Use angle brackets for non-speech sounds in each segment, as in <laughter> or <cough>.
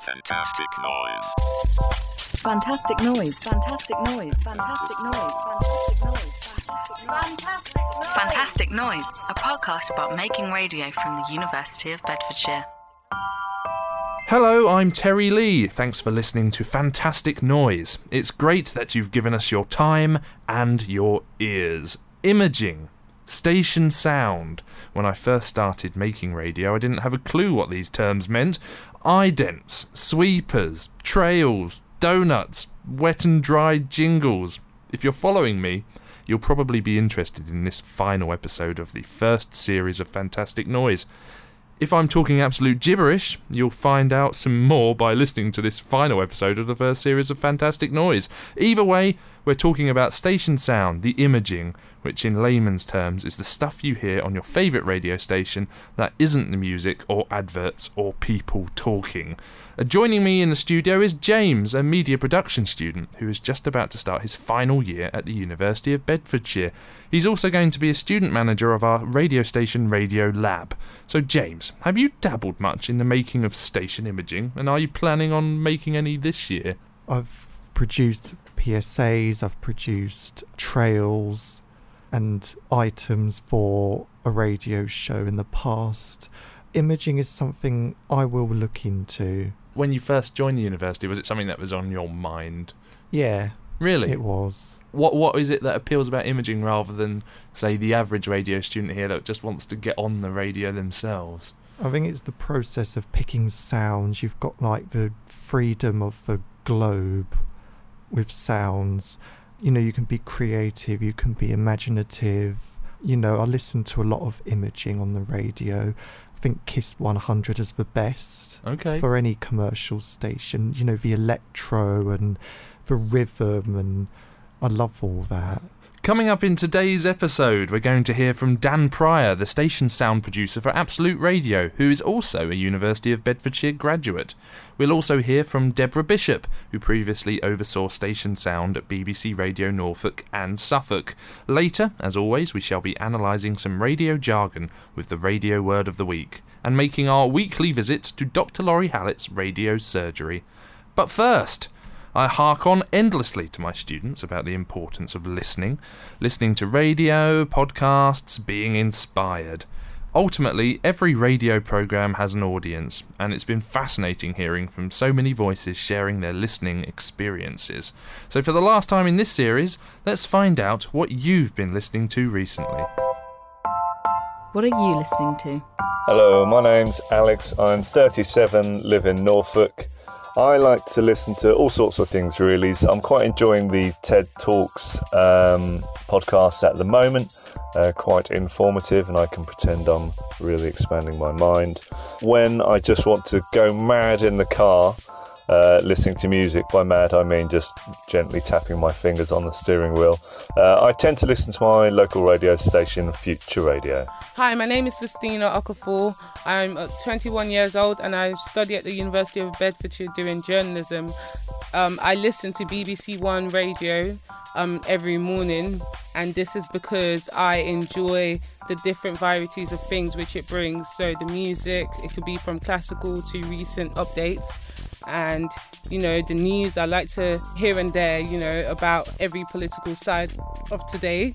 Fantastic noise. Fantastic noise. Fantastic noise. Fantastic noise. Fantastic noise. Fantastic noise. Fantastic Noise, a podcast about making radio from the University of Bedfordshire. Hello, I'm Terry Lee. Thanks for listening to Fantastic Noise. It's great that you've given us your time and your ears. Imaging. Station sound. When I first started making radio, I didn't have a clue what these terms meant. Idents, sweepers, trails, donuts, wet and dry jingles. If you're following me, you'll probably be interested in this final episode of the first series of Fantastic Noise. If I'm talking absolute gibberish, you'll find out some more by listening to this final episode of the first series of Fantastic Noise. Either way, we're talking about station sound, the imaging, which in layman's terms is the stuff you hear on your favourite radio station that isn't the music or adverts or people talking. Uh, joining me in the studio is James, a media production student who is just about to start his final year at the University of Bedfordshire. He's also going to be a student manager of our radio station Radio Lab. So, James, have you dabbled much in the making of station imaging, and are you planning on making any this year? I've produced PSAs, I've produced trails and items for a radio show in the past. Imaging is something I will look into. When you first joined the university, was it something that was on your mind? Yeah, Really? it was. What What is it that appeals about imaging rather than, say, the average radio student here that just wants to get on the radio themselves? I think it's the process of picking sounds. You've got like the freedom of the globe with sounds. You know, you can be creative, you can be imaginative. You know, I listen to a lot of imaging on the radio. I think Kiss 100 is the best Okay. for any commercial station. You know, the electro and the rhythm, and I love all that. Coming up in today's episode, we're going to hear from Dan Pryor, the station sound producer for Absolute Radio, who is also a University of Bedfordshire graduate. We'll also hear from Deborah Bishop, who previously oversaw station sound at BBC Radio Norfolk and Suffolk. Later, as always, we shall be analysing some radio jargon with the radio word of the week and making our weekly visit to Dr. Lawrie Hallett's radio surgery. But first, I hark on endlessly to my students about the importance of listening, listening to radio, podcasts, being inspired. Ultimately, every radio program has an audience, and it's been fascinating hearing from so many voices sharing their listening experiences. So, for the last time in this series, let's find out what you've been listening to recently. What are you listening to? Hello, my name's Alex. I'm 37, live in Norfolk. I like to listen to all sorts of things, really. So I'm quite enjoying the TED Talks um, podcast at the moment. Uh, quite informative, and I can pretend I'm really expanding my mind. When I just want to go mad in the car, uh, listening to music. By mad, I mean just gently tapping my fingers on the steering wheel. Uh, I tend to listen to my local radio station, Future Radio. Hi, my name is Festina Okafor. I'm uh, 21 years old and I study at the University of Bedfordshire doing journalism. Um, I listen to BBC One radio um, every morning, and this is because I enjoy the different varieties of things which it brings. So, the music, it could be from classical to recent updates. And you know, the news, I like to here and there, you know, about every political side of today.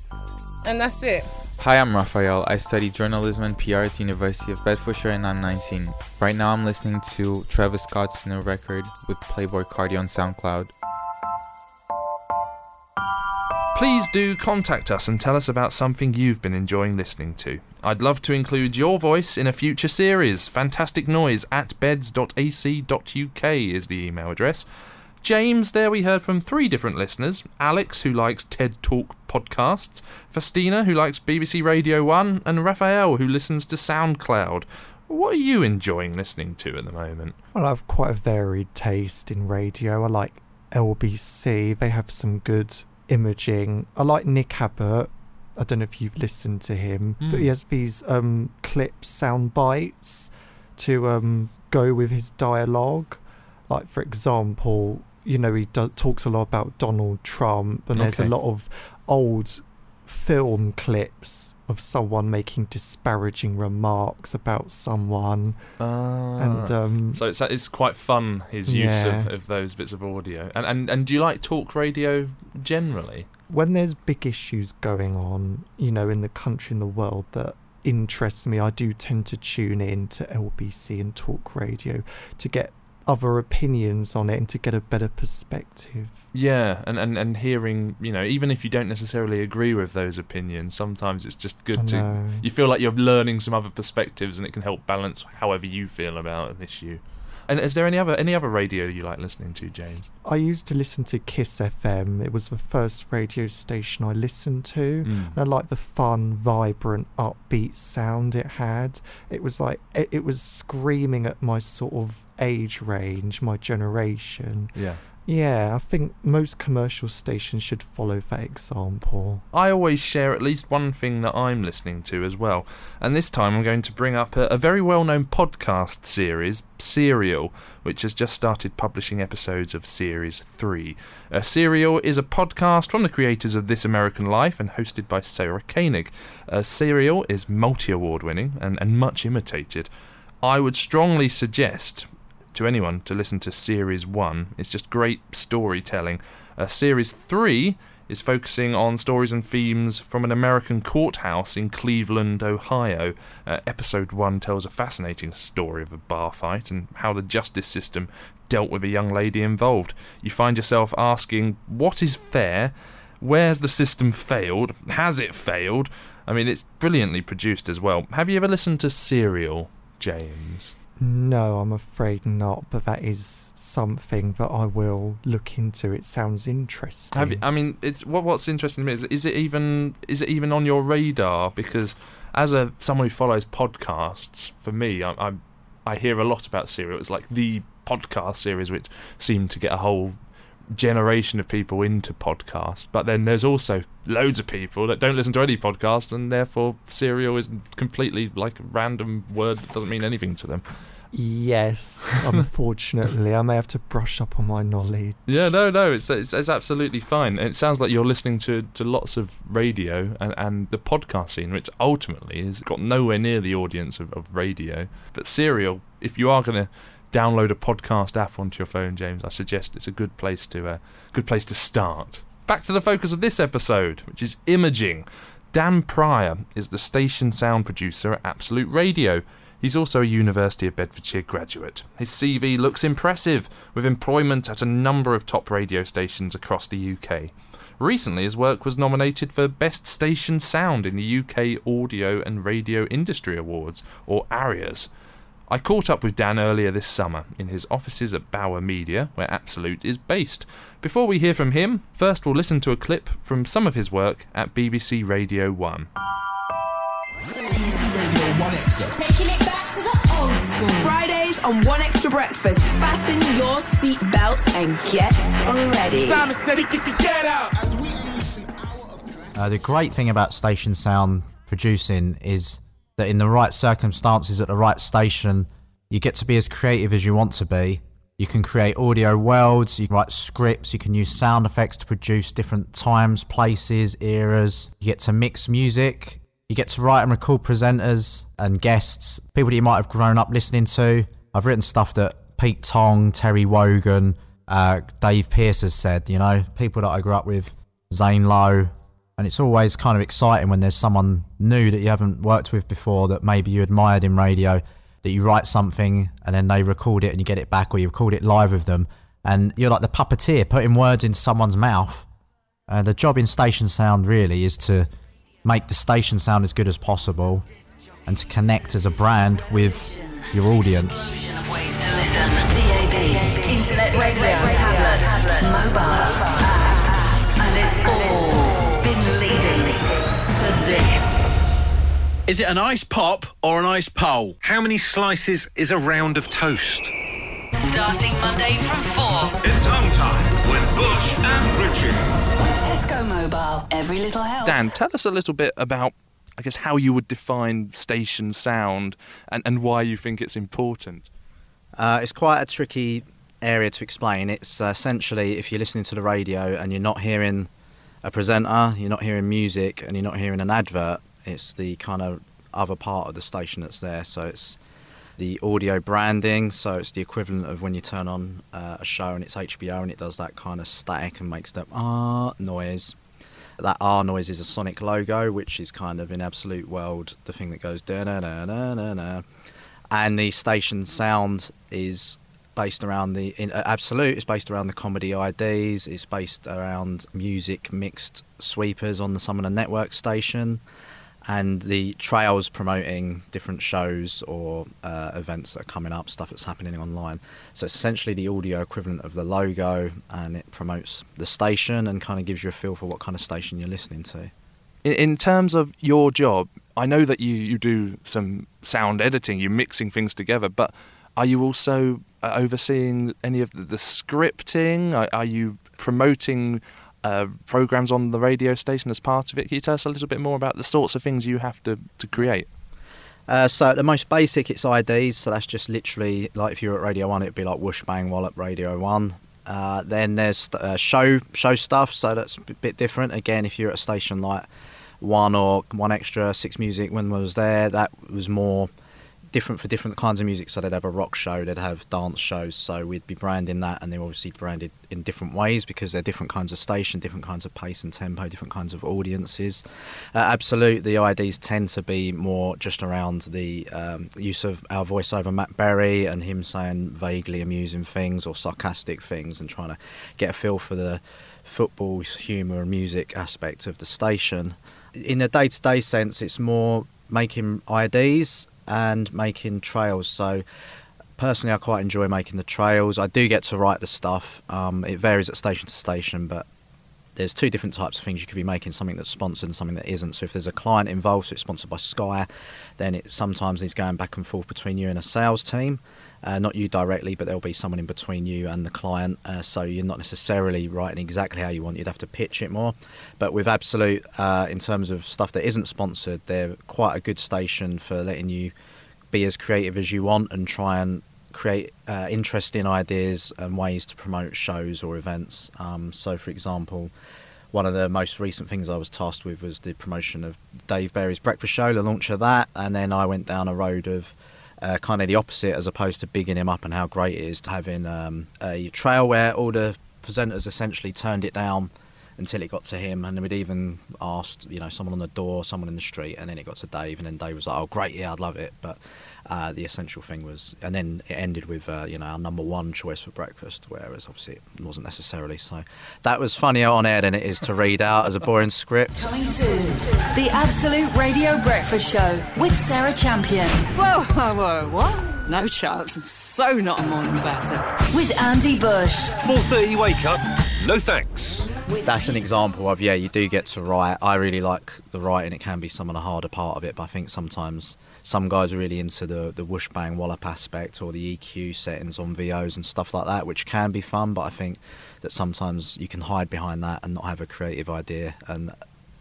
And that's it. Hi, I'm Raphael. I study journalism and PR at the University of Bedfordshire and I'm 19. Right now I'm listening to Travis Scott's new record with Playboi Carti on SoundCloud. Please do contact us and tell us about something you've been enjoying listening to. I'd love to include your voice in a future series. Fantastic noise at beds.ac.uk is the email address. James, there we heard from three different listeners Alex, who likes TED Talk podcasts, Festina, who likes BBC Radio 1, and Raphael, who listens to SoundCloud. What are you enjoying listening to at the moment? Well, I have quite a varied taste in radio. I like LBC, they have some good imaging. I like Nick Abbott. I don't know if you've listened to him, but he Mm. has these um, clips, sound bites to um, go with his dialogue. Like, for example, you know, he do- talks a lot about Donald Trump, and there's a lot of old film clips of someone making disparaging remarks about someone, Ah. and um, so it's it's quite fun his use Yeah. of, of those bits of audio. And, and and do you like talk radio generally? when there's big issues going on, you know, in the country in the world that interest me, I do tend to tune in to LBC and talk radio to get other opinions on it and to get a better perspective. Yeah, and, and, and hearing, you know, even if you don't necessarily agree with those opinions, sometimes it's just good to. You feel like you're learning some other perspectives, and it can help balance however you feel about an issue. And is there any other any other radio you like listening to, James? I used to listen to Kiss FM. It was the first radio station I listened to. Mm. And I like the fun, vibrant, upbeat sound it had. It was like it, it was screaming at my sort of age range, my generation. Yeah. Yeah, I think most commercial stations should follow that example. I always share at least one thing that I'm listening to as well. And this time I'm going to bring up a, a very well known podcast series, Serial, which has just started publishing episodes of Series 3. Uh, Serial is a podcast from the creators of This American Life and hosted by Sarah Koenig. Uh, Serial is multi award winning and, and much imitated. I would strongly suggest to anyone to listen to Series 1. It's just great storytelling. Uh, series 3 is focusing on stories and themes from an American courthouse in Cleveland, Ohio. Uh, episode 1 tells a fascinating story of a bar fight and how the justice system dealt with a young lady involved. You find yourself asking, what is fair? Where's the system failed? Has it failed? I mean, it's brilliantly produced as well. Have you ever listened to Serial, James? No, I'm afraid not, but that is something that I will look into. It sounds interesting. Have you, I mean, it's what what's interesting to me is is it even is it even on your radar? Because as a someone who follows podcasts, for me, I I, I hear a lot about Serial. It's like the podcast series which seemed to get a whole generation of people into podcasts. But then there's also loads of people that don't listen to any podcasts, and therefore Serial is completely like a random word that doesn't mean anything to them. Yes, <laughs> unfortunately, I may have to brush up on my knowledge. Yeah, no, no, it's, it's it's absolutely fine. It sounds like you're listening to, to lots of radio and, and the podcast scene, which ultimately has got nowhere near the audience of, of radio. But Serial, if you are going to download a podcast app onto your phone, James, I suggest it's a good place to uh, good place to start. Back to the focus of this episode, which is imaging. Dan Pryor is the station sound producer at Absolute Radio. He's also a University of Bedfordshire graduate. His CV looks impressive, with employment at a number of top radio stations across the UK. Recently, his work was nominated for Best Station Sound in the UK Audio and Radio Industry Awards, or ARIAs. I caught up with Dan earlier this summer in his offices at Bauer Media, where Absolute is based. Before we hear from him, first we'll listen to a clip from some of his work at BBC Radio 1. Taking it back to the old school. Fridays on One Extra Breakfast. Fasten your seatbelts and get ready. Uh, the great thing about station sound producing is that in the right circumstances at the right station, you get to be as creative as you want to be. You can create audio worlds, you can write scripts, you can use sound effects to produce different times, places, eras. You get to mix music, you get to write and record presenters and guests, people that you might have grown up listening to. I've written stuff that Pete Tong, Terry Wogan, uh, Dave Pearce has said, you know, people that I grew up with, Zane Lowe, and it's always kind of exciting when there's someone new that you haven't worked with before that maybe you admired in radio that you write something and then they record it and you get it back or you record it live with them and you're like the puppeteer putting words into someone's mouth uh, the job in station sound really is to make the station sound as good as possible and to connect as a brand with your audience. DAB, internet radio, tablets, mobiles, apps, and it's all leading to this. Is it an ice pop or an ice pole? How many slices is a round of toast? Starting Monday from 4. It's home time with Bush and Richie. Tesco Mobile, every little helps. Dan, tell us a little bit about, I guess, how you would define station sound and, and why you think it's important. Uh, it's quite a tricky area to explain. It's uh, essentially if you're listening to the radio and you're not hearing a presenter, you're not hearing music, and you're not hearing an advert, It's the kind of other part of the station that's there. So it's the audio branding. So it's the equivalent of when you turn on uh, a show and it's HBO and it does that kind of static and makes that ah noise. That R noise is a sonic logo, which is kind of in Absolute World the thing that goes da na na na na na. And the station sound is based around the in uh, Absolute. It's based around the comedy IDs. It's based around music mixed sweepers on the Summoner Network station, and the trails promoting different shows or uh, events that are coming up, stuff that's happening online. So it's essentially the audio equivalent of the logo, and it promotes the station and kind of gives you a feel for what kind of station you're listening to. In, in terms of your job, I know that you, you do some sound editing, you're mixing things together, but are you also overseeing any of the, scripting? Are, are you promoting uh, programs on the radio station as part of it? Can you tell us a little bit more about the sorts of things you have to, to create? Uh, so the most basic, it's IDs. So that's just literally like if you're at Radio One, it'd be like Whoosh Bang Wallop Radio One. Uh, then there's uh, show show stuff, so that's a bit different. Again, if you're at a station like One or One Extra, Six Music, when I was there, that was more different for different kinds of music. So they'd have a rock show, they'd have dance shows. So we'd be branding that, and they're obviously branded in different ways because they're different kinds of station, different kinds of pace and tempo, different kinds of audiences. Uh, absolute, the IDs tend to be more just around the um, use of our voiceover Matt Berry and him saying vaguely amusing things or sarcastic things, and trying to get a feel for the football humour and music aspect of the station. In a day-to-day sense, it's more making IDs and making trails. So personally, I quite enjoy making the trails. I do get to write the stuff. Um, it varies at station to station, but there's two different types of things you could be making something that's sponsored and something that isn't so if there's a client involved so it's sponsored by sky then it sometimes is going back and forth between you and a sales team uh, not you directly but there'll be someone in between you and the client. Uh, so you're not necessarily writing exactly how you want. You'd have to pitch it more. But with absolute uh, in terms of stuff that isn't sponsored they're quite a good station for letting you be as creative as you want and try and create uh, interesting ideas and ways to promote shows or events. Um, so, for example, one of the most recent things I was tasked with was the promotion of Dave Berry's Breakfast Show, the launch of that, and then I went down a road of uh, kind of the opposite, as opposed to bigging him up and how great it is to having um, a trail where all the presenters essentially turned it down until it got to him, and we'd even asked, you know, someone on the door, someone in the street, and then it got to Dave, and then Dave was like, "Oh, great, yeah, I'd love it," but uh, the essential thing was, and then it ended with uh, you know our number one choice for breakfast, whereas obviously it wasn't necessarily. So that was funnier on air than it is to read out as a boring script. Coming soon, the Absolute Radio Breakfast Show with Sarah Champion. Whoa, whoa, whoa, what? No chance. I'm so not a morning person. With Andy Bush. 4.30 wake up, no thanks. That's an example of yeah, you do get to write. I really like the writing. It can be some of the harder part of it, but I think sometimes some guys are really into the the whoosh bang wallop aspect or the EQ settings on VOs and stuff like that, which can be fun. But I think that sometimes you can hide behind that and not have a creative idea. And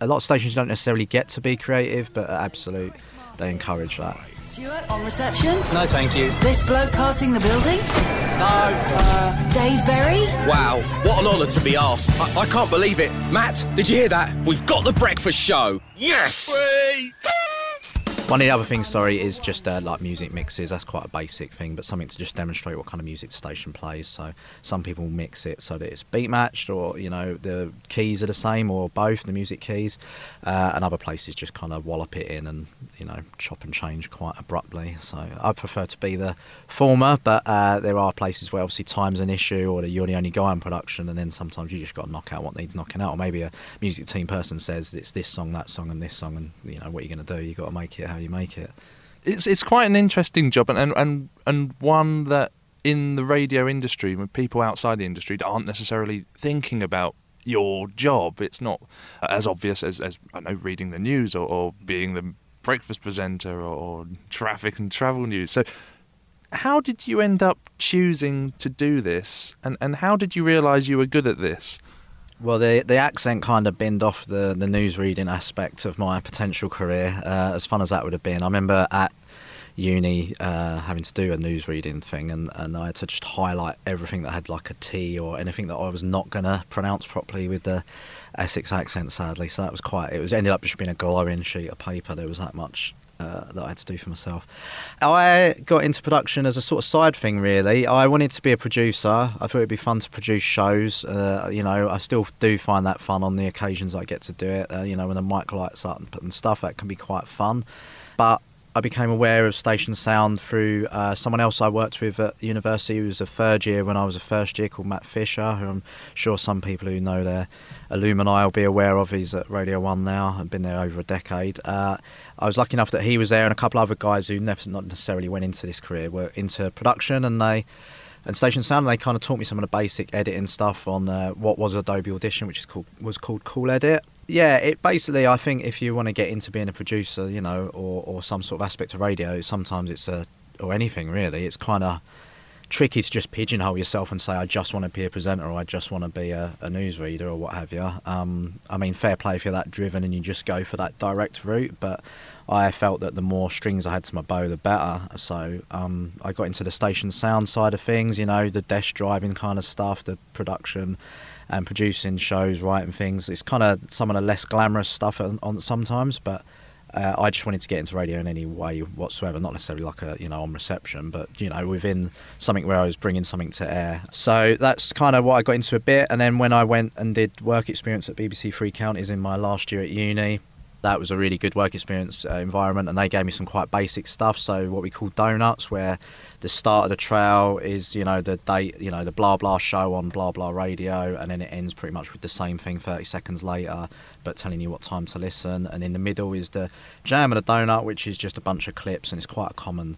a lot of stations don't necessarily get to be creative, but at Absolute, they encourage that. Stuart on reception. No, thank you. This bloke passing the building. No. Uh, Dave Berry. Wow, what an honour to be asked. I, I can't believe it. Matt, did you hear that? We've got the breakfast show. Yes! One of the other things, sorry, is just uh, like music mixes. That's quite a basic thing, but something to just demonstrate what kind of music the station plays. So some people mix it so that it's beat matched, or you know the keys are the same, or both the music keys. Uh, and other places just kind of wallop it in and you know chop and change quite abruptly. So I prefer to be the former, but uh, there are places where obviously time's an issue, or you're the only guy on production, and then sometimes you just got to knock out what needs knocking out. Or maybe a music team person says it's this song, that song, and this song, and you know what you're going to do. You got to make it how you make it. It's it's quite an interesting job and, and, and, one that in the radio industry, when people outside the industry aren't necessarily thinking about your job, it's not as obvious as, as I know reading the news or, or being the breakfast presenter or, or traffic and travel news. So how did you end up choosing to do this and, and how did you realise you were good at this? Well, the the accent kind of binned off the the news reading aspect of my potential career. Uh, as fun as that would have been, I remember at uni uh, having to do a news reading thing, and, and I had to just highlight everything that had like a T or anything that I was not going to pronounce properly with the Essex accent, sadly. So that was quite. It was ended up just being a glowing sheet of paper. There was that much uh, that I had to do for myself. I got into production as a sort of side thing, really. I wanted to be a producer. I thought it'd be fun to produce shows. Uh, you know, I still do find that fun on the occasions I get to do it. Uh, you know, when the mic lights up and stuff, that can be quite fun. But I became aware of station sound through uh, someone else I worked with at the university who was a third year when I was a first year called Matt Fisher, who I'm sure some people who know their alumni will be aware of. He's at Radio 1 now and been there over a decade. Uh, I was lucky enough that he was there and a couple other guys who never, not necessarily went into this career were into production and they and Station Sound. They kind of taught me some of the basic editing stuff on uh, what was Adobe Audition, which is called was called Cool Edit, yeah, it basically I think if you want to get into being a producer, you know, or, or some sort of aspect of radio, sometimes it's a or anything really, it's kind of tricky to just pigeonhole yourself and say I just want to be a presenter or I just want to be a, a newsreader or what have you. Um, I mean, fair play if you're that driven and you just go for that direct route, but I felt that the more strings I had to my bow, the better. So um, I got into the station sound side of things, you know, the desk driving kind of stuff, the production and producing shows, writing things. It's kind of some of the less glamorous stuff on, on sometimes, but uh, I just wanted to get into radio in any way whatsoever, not necessarily like a you know on reception, but you know within something where I was bringing something to air. So that's kind of what I got into a bit, and then when I went and did work experience at BBC Three Counties in my last year at uni, that was a really good work experience uh, environment, and they gave me some quite basic stuff. So what we call donuts, where the start of the trail is you know the date, you know the blah blah show on blah blah radio, and then it ends pretty much with the same thing 30 seconds later, but telling you what time to listen. And in the middle is the jam of the donut, which is just a bunch of clips, and it's quite a common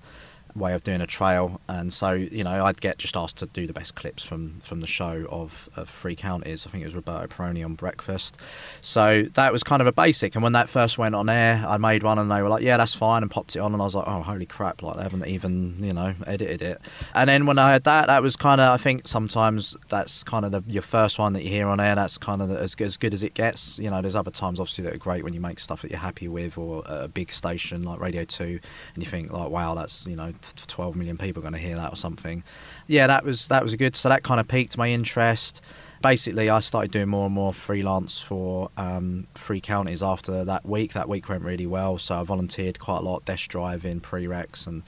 way of doing a trail, and so you know I'd get just asked to do the best clips from from the show of, of Three Counties. I think it was Roberto Perrone on Breakfast. So that was kind of a basic. And when that first went on air, I made one, and they were like, "Yeah, that's fine," and popped it on, and I was like, "Oh, holy crap! Like they haven't even you know edited it." And then when I had that, that was kind of I think sometimes that's kind of the, your first one that you hear on air. That's kind of the, as as good as it gets. You know, there's other times obviously that are great when you make stuff that you're happy with, or a big station like Radio Two, and you think like, "Wow, that's you know." 12 million people are going to hear that or something. Yeah, that was that was good. So that kind of piqued my interest. Basically, I started doing more and more freelance for um, Three Counties after that week. That week went really well, so I volunteered quite a lot, desk driving, prerecs, and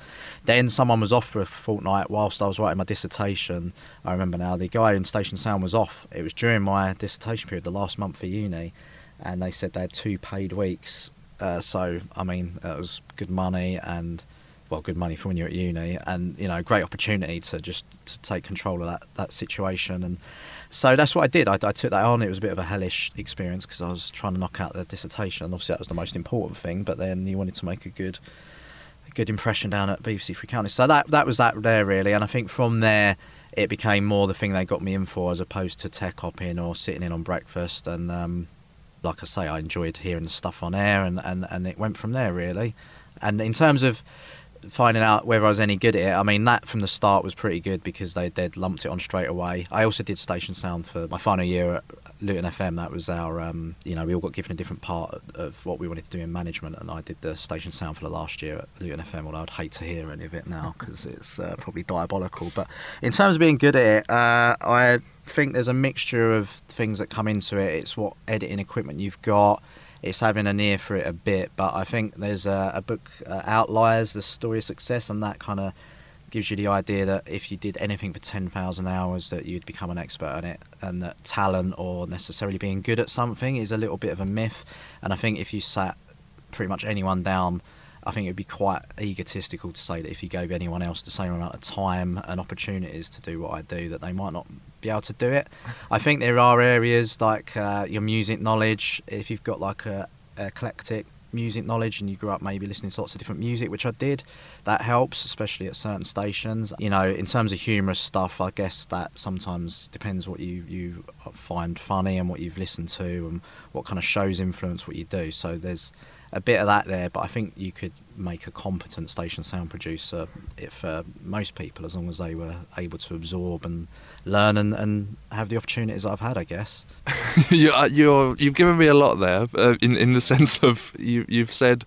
then someone was off for a fortnight whilst I was writing my dissertation. I remember now the guy in Station Sound was off. It was during my dissertation period, the last month for uni, and they said they had two paid weeks. Uh, so I mean, it was good money and well, good money for when you're at uni, and you know, great opportunity to just to take control of that that situation. And so that's what I did. I, I took that on. It was a bit of a hellish experience because I was trying to knock out the dissertation, and obviously that was the most important thing. But then you wanted to make a good a good impression down at BBC Three Counties. So that that was that there really, and I think from there it became more the thing they got me in for as opposed to tech hopping or sitting in on breakfast. And um, like I say, I enjoyed hearing the stuff on air, and, and, and it went from there really. And in terms of finding out whether I was any good at it. I mean, that from the start was pretty good because they they'd lumped it on straight away. I also did station sound for my final year at Luton FM. That was our, um, you know, we all got given a different part of what we wanted to do in management, and I did the station sound for the last year at Luton FM. Although I'd hate to hear any of it now <laughs> because it's uh, probably diabolical. But in terms of being good at it, uh, I think there's a mixture of things that come into it. It's what editing equipment you've got it's having an ear for it a bit. But I think there's a, a book, uh, Outliers, the story of success, and that kind of gives you the idea that if you did anything for 10,000 hours that you'd become an expert on it and that talent or necessarily being good at something is a little bit of a myth and I think if you sat pretty much anyone down I think it'd be quite egotistical to say that if you gave anyone else the same amount of time and opportunities to do what I do, that they might not be able to do it. <laughs> I think there are areas like uh, your music knowledge. If you've got like a, a eclectic music knowledge and you grew up maybe listening to lots of different music, which I did, that helps, especially at certain stations. You know, in terms of humorous stuff, I guess that sometimes depends what you, you find funny and what you've listened to and what kind of shows influence what you do. So there's a bit of that there, but I think you could make a competent station sound producer for most people as long as they were able to absorb and learn and, and have the opportunities I've had, I guess. <laughs> you, are, you're, you've given me a lot there uh, in, in the <laughs> sense of you, you've said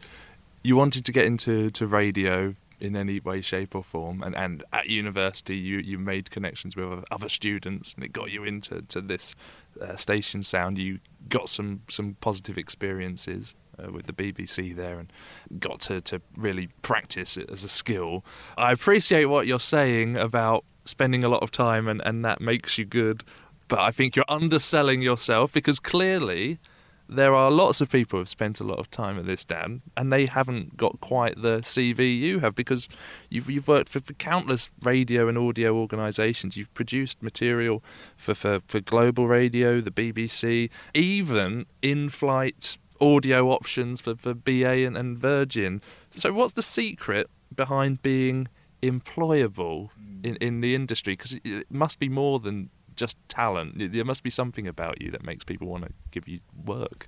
you wanted to get into to radio in any way, shape, or form. And, and at university, you, you made connections with other students, and it got you into to this uh, station sound. You got some some positive experiences. Uh, with the BBC there and got to, to really practice it as a skill. I appreciate what you're saying about spending a lot of time and, and that makes you good, but I think you're underselling yourself because clearly there are lots of people who have spent a lot of time at this, Dan, and they haven't got quite the CV you have because you've you've worked for, for countless radio and audio organisations. You've produced material for, for, for global radio, the BBC, even in-flight audio options for, for BA and, and Virgin. So, what's the secret behind being employable mm. in, in the industry? Because it, it must be more than just talent. There must be something about you that makes people want to give you work.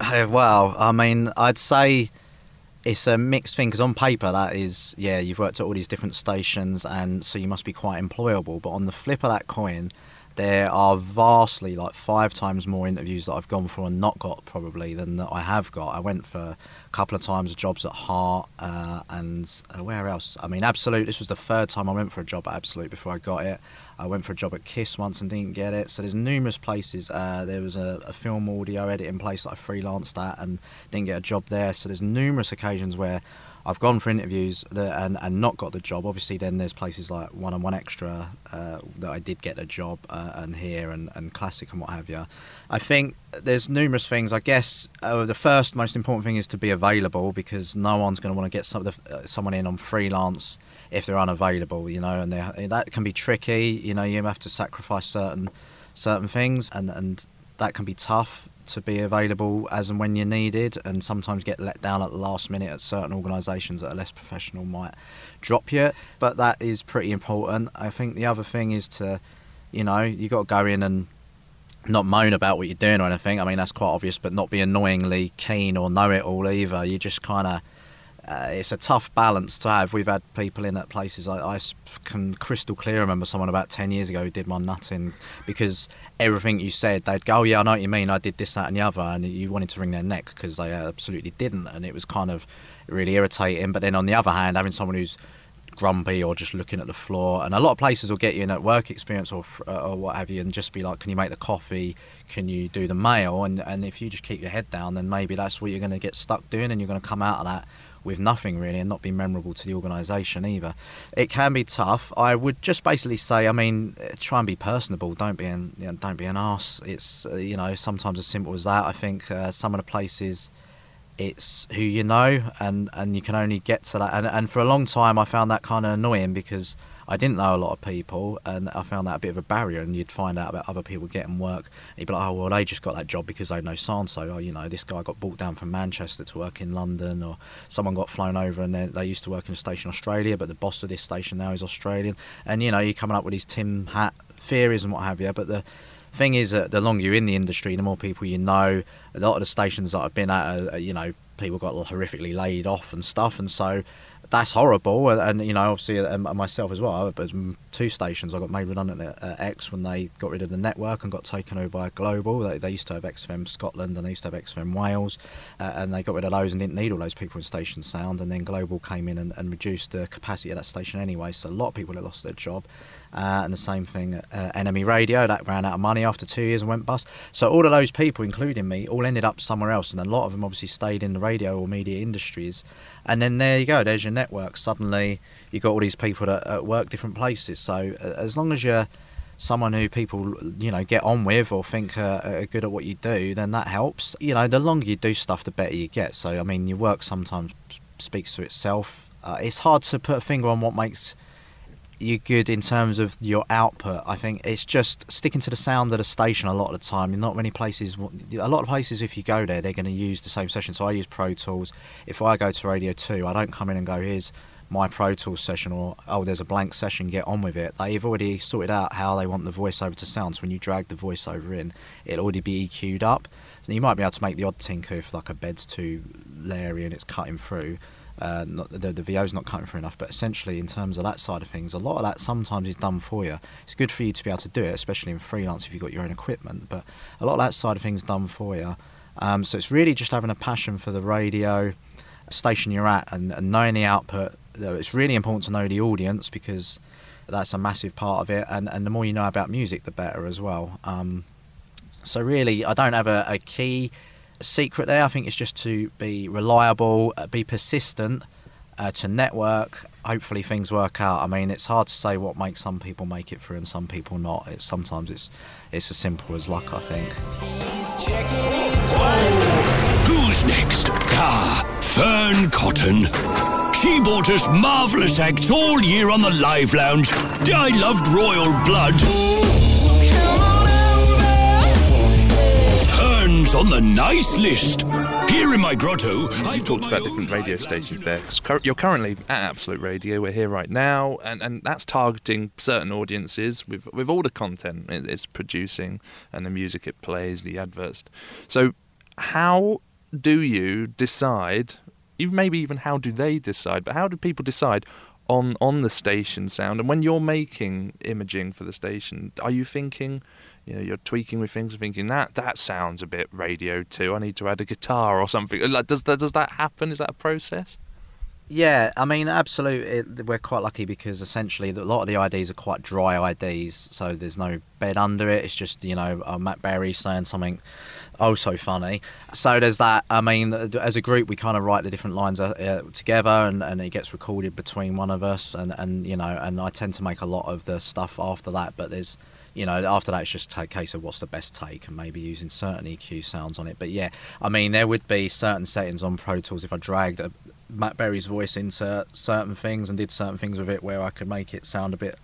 Well, I mean, I'd say it's a mixed thing because on paper that is, yeah, you've worked at all these different stations, and so you must be quite employable. But on the flip of that coin, there are vastly like five times more interviews that I've gone for and not got probably than that I have got. I went for a couple of times jobs at Heart uh, and uh, where else? I mean, Absolute. This was the third time I went for a job at Absolute before I got it. I went for a job at Kiss once and didn't get it. So there's numerous places. Uh, there was a, a, film audio editing place that I freelanced at and didn't get a job there. So there's numerous occasions where I've gone for interviews that, and, and not got the job. Obviously, then there's places like One and One Extra uh, that I did get a job, uh, and here and, and Classic and what have you. I think there's numerous things. I guess uh, the first most important thing is to be available because no one's going to want to get some, uh, someone in on freelance if they're unavailable, you know, and that can be tricky. You know, you have to sacrifice certain certain things, and and that can be tough to be available as and when you're needed, and sometimes get let down at the last minute at certain organisations that are less professional might drop you. But that is pretty important. I think the other thing is to, you know, you got to go in and not moan about what you're doing or anything. I mean, that's quite obvious, but not be annoyingly keen or know it all either. You just kind of uh, it's a tough balance to have. We've had people in at places I, I, can crystal clear remember someone about 10 years ago who did my nutting because everything you said, they'd go, oh, yeah, I know what you mean, I did this, that, and the other, and you wanted to wring their neck because they absolutely didn't, and it was kind of really irritating. But then on the other hand, having someone who's grumpy or just looking at the floor. And a lot of places will get you in at work experience or, uh, or what have you, and just be like, "Can you make the coffee? Can you do the mail?" And and if you just keep your head down, then maybe that's what you're going to get stuck doing, and you're going to come out of that with nothing really and not be memorable to the organisation either. It can be tough. I would just basically say, I mean, try and be personable. Don't be an you know, don't be an ass. It's uh, you know sometimes as simple as that. I think uh, some of the places it's who you know and and you can only get to that and, and for a long time I found that kind of annoying because I didn't know a lot of people, and I found that a bit of a barrier. And you'd find out about other people getting work. You'd be like, oh, well, they just got that job because they know so Oh, you know, this guy got brought down from Manchester to work in London, or someone got flown over and they used to work in a station in Australia, but the boss of this station now is Australian. And, you know, you're coming up with these Tim Hat theories and what have you. But the thing is that the longer you're in the industry, the more people you know. A lot of the stations that I've been at, are, you know, people got horrifically laid off and stuff. And so that's horrible. And, and, you know, obviously um, myself as well. But two stations I got made redundant at uh, X when they got rid of the network and got taken over by Global. They, they used to have XFM Scotland and they used to have XFM Wales, uh, and they got rid of those and didn't need all those people in station sound. And then Global came in and, and reduced the capacity of that station anyway. So a lot of people had lost their job. Uh, and the same thing at uh, NME Radio, that ran out of money after two years and went bust. So all of those people, including me, all ended up somewhere else, and a lot of them obviously stayed in the radio or media industries. And then there you go, there's your network. Suddenly you've got all these people that, that work different places. So uh, as long as you're someone who people you know get on with or think uh, are good at what you do, then that helps. You know, the longer you do stuff, the better you get. So I mean, your work sometimes speaks to itself. Uh, it's hard to put a finger on what makes you good in terms of your output. I think it's just sticking to the sound of the station a lot of the time. In not many places, a lot of places, if you go there, they're going to use the same session. So I use Pro Tools. If I go to Radio 2, I don't come in and go, here's my Pro Tools session or, oh, there's a blank session, get on with it. They've already sorted out how they want the voiceover to sound. So when you drag the voiceover in, it'll already be EQ'd up. So you might be able to make the odd tinker if like a bed's too leery and it's cutting through uh, not, the, the VO's not cutting for enough, but essentially in terms of that side of things, a lot of that sometimes is done for you. It's good for you to be able to do it, especially in freelance if you've got your own equipment, but a lot of that side of things done for you. Um, so it's really just having a passion for the radio station you're at and, and knowing the output it's really important to know the audience because that's a massive part of it, and and the more you know about music, the better as well. Um, so really, I don't have a, a key secret there. I think it's just to be reliable, uh, be persistent, uh, to network. Hopefully, things work out. I mean, it's hard to say what makes some people make it through and some people not. It's sometimes it's it's as simple as luck. I think. Who's next? Ah, Fearne Cotton. She bought us marvellous acts all year on the Live Lounge. I loved Royal Blood. On the nice list. Here in my grotto, I've talked about different radio stations there. You're currently at Absolute Radio. We're here right now, and, and that's targeting certain audiences with with all the content it- it's producing and the music it plays, the adverts. So, how do you decide? Even maybe even how do they decide? But how do people decide? On, on the station sound and when you're making imaging for the station are you thinking you know you're tweaking with things and thinking that that sounds a bit radio too i need to add a guitar or something like does that does that happen is that a process Yeah, I mean, absolutely. We're quite lucky because essentially a lot of the IDs are quite dry IDs, so there's no bed under it. It's just you know Matt Berry saying something oh so funny. So there's that. I mean, as a group, we kind of write the different lines uh, uh, together, and, and it gets recorded between one of us, and, and you know, and I tend to make a lot of the stuff after that. But there's you know, after that, it's just a case of what's the best take and maybe using certain EQ sounds on it. But yeah, I mean, there would be certain settings on Pro Tools if I dragged a, Matt Berry's voice into certain things and did certain things with it where I could make it sound a bit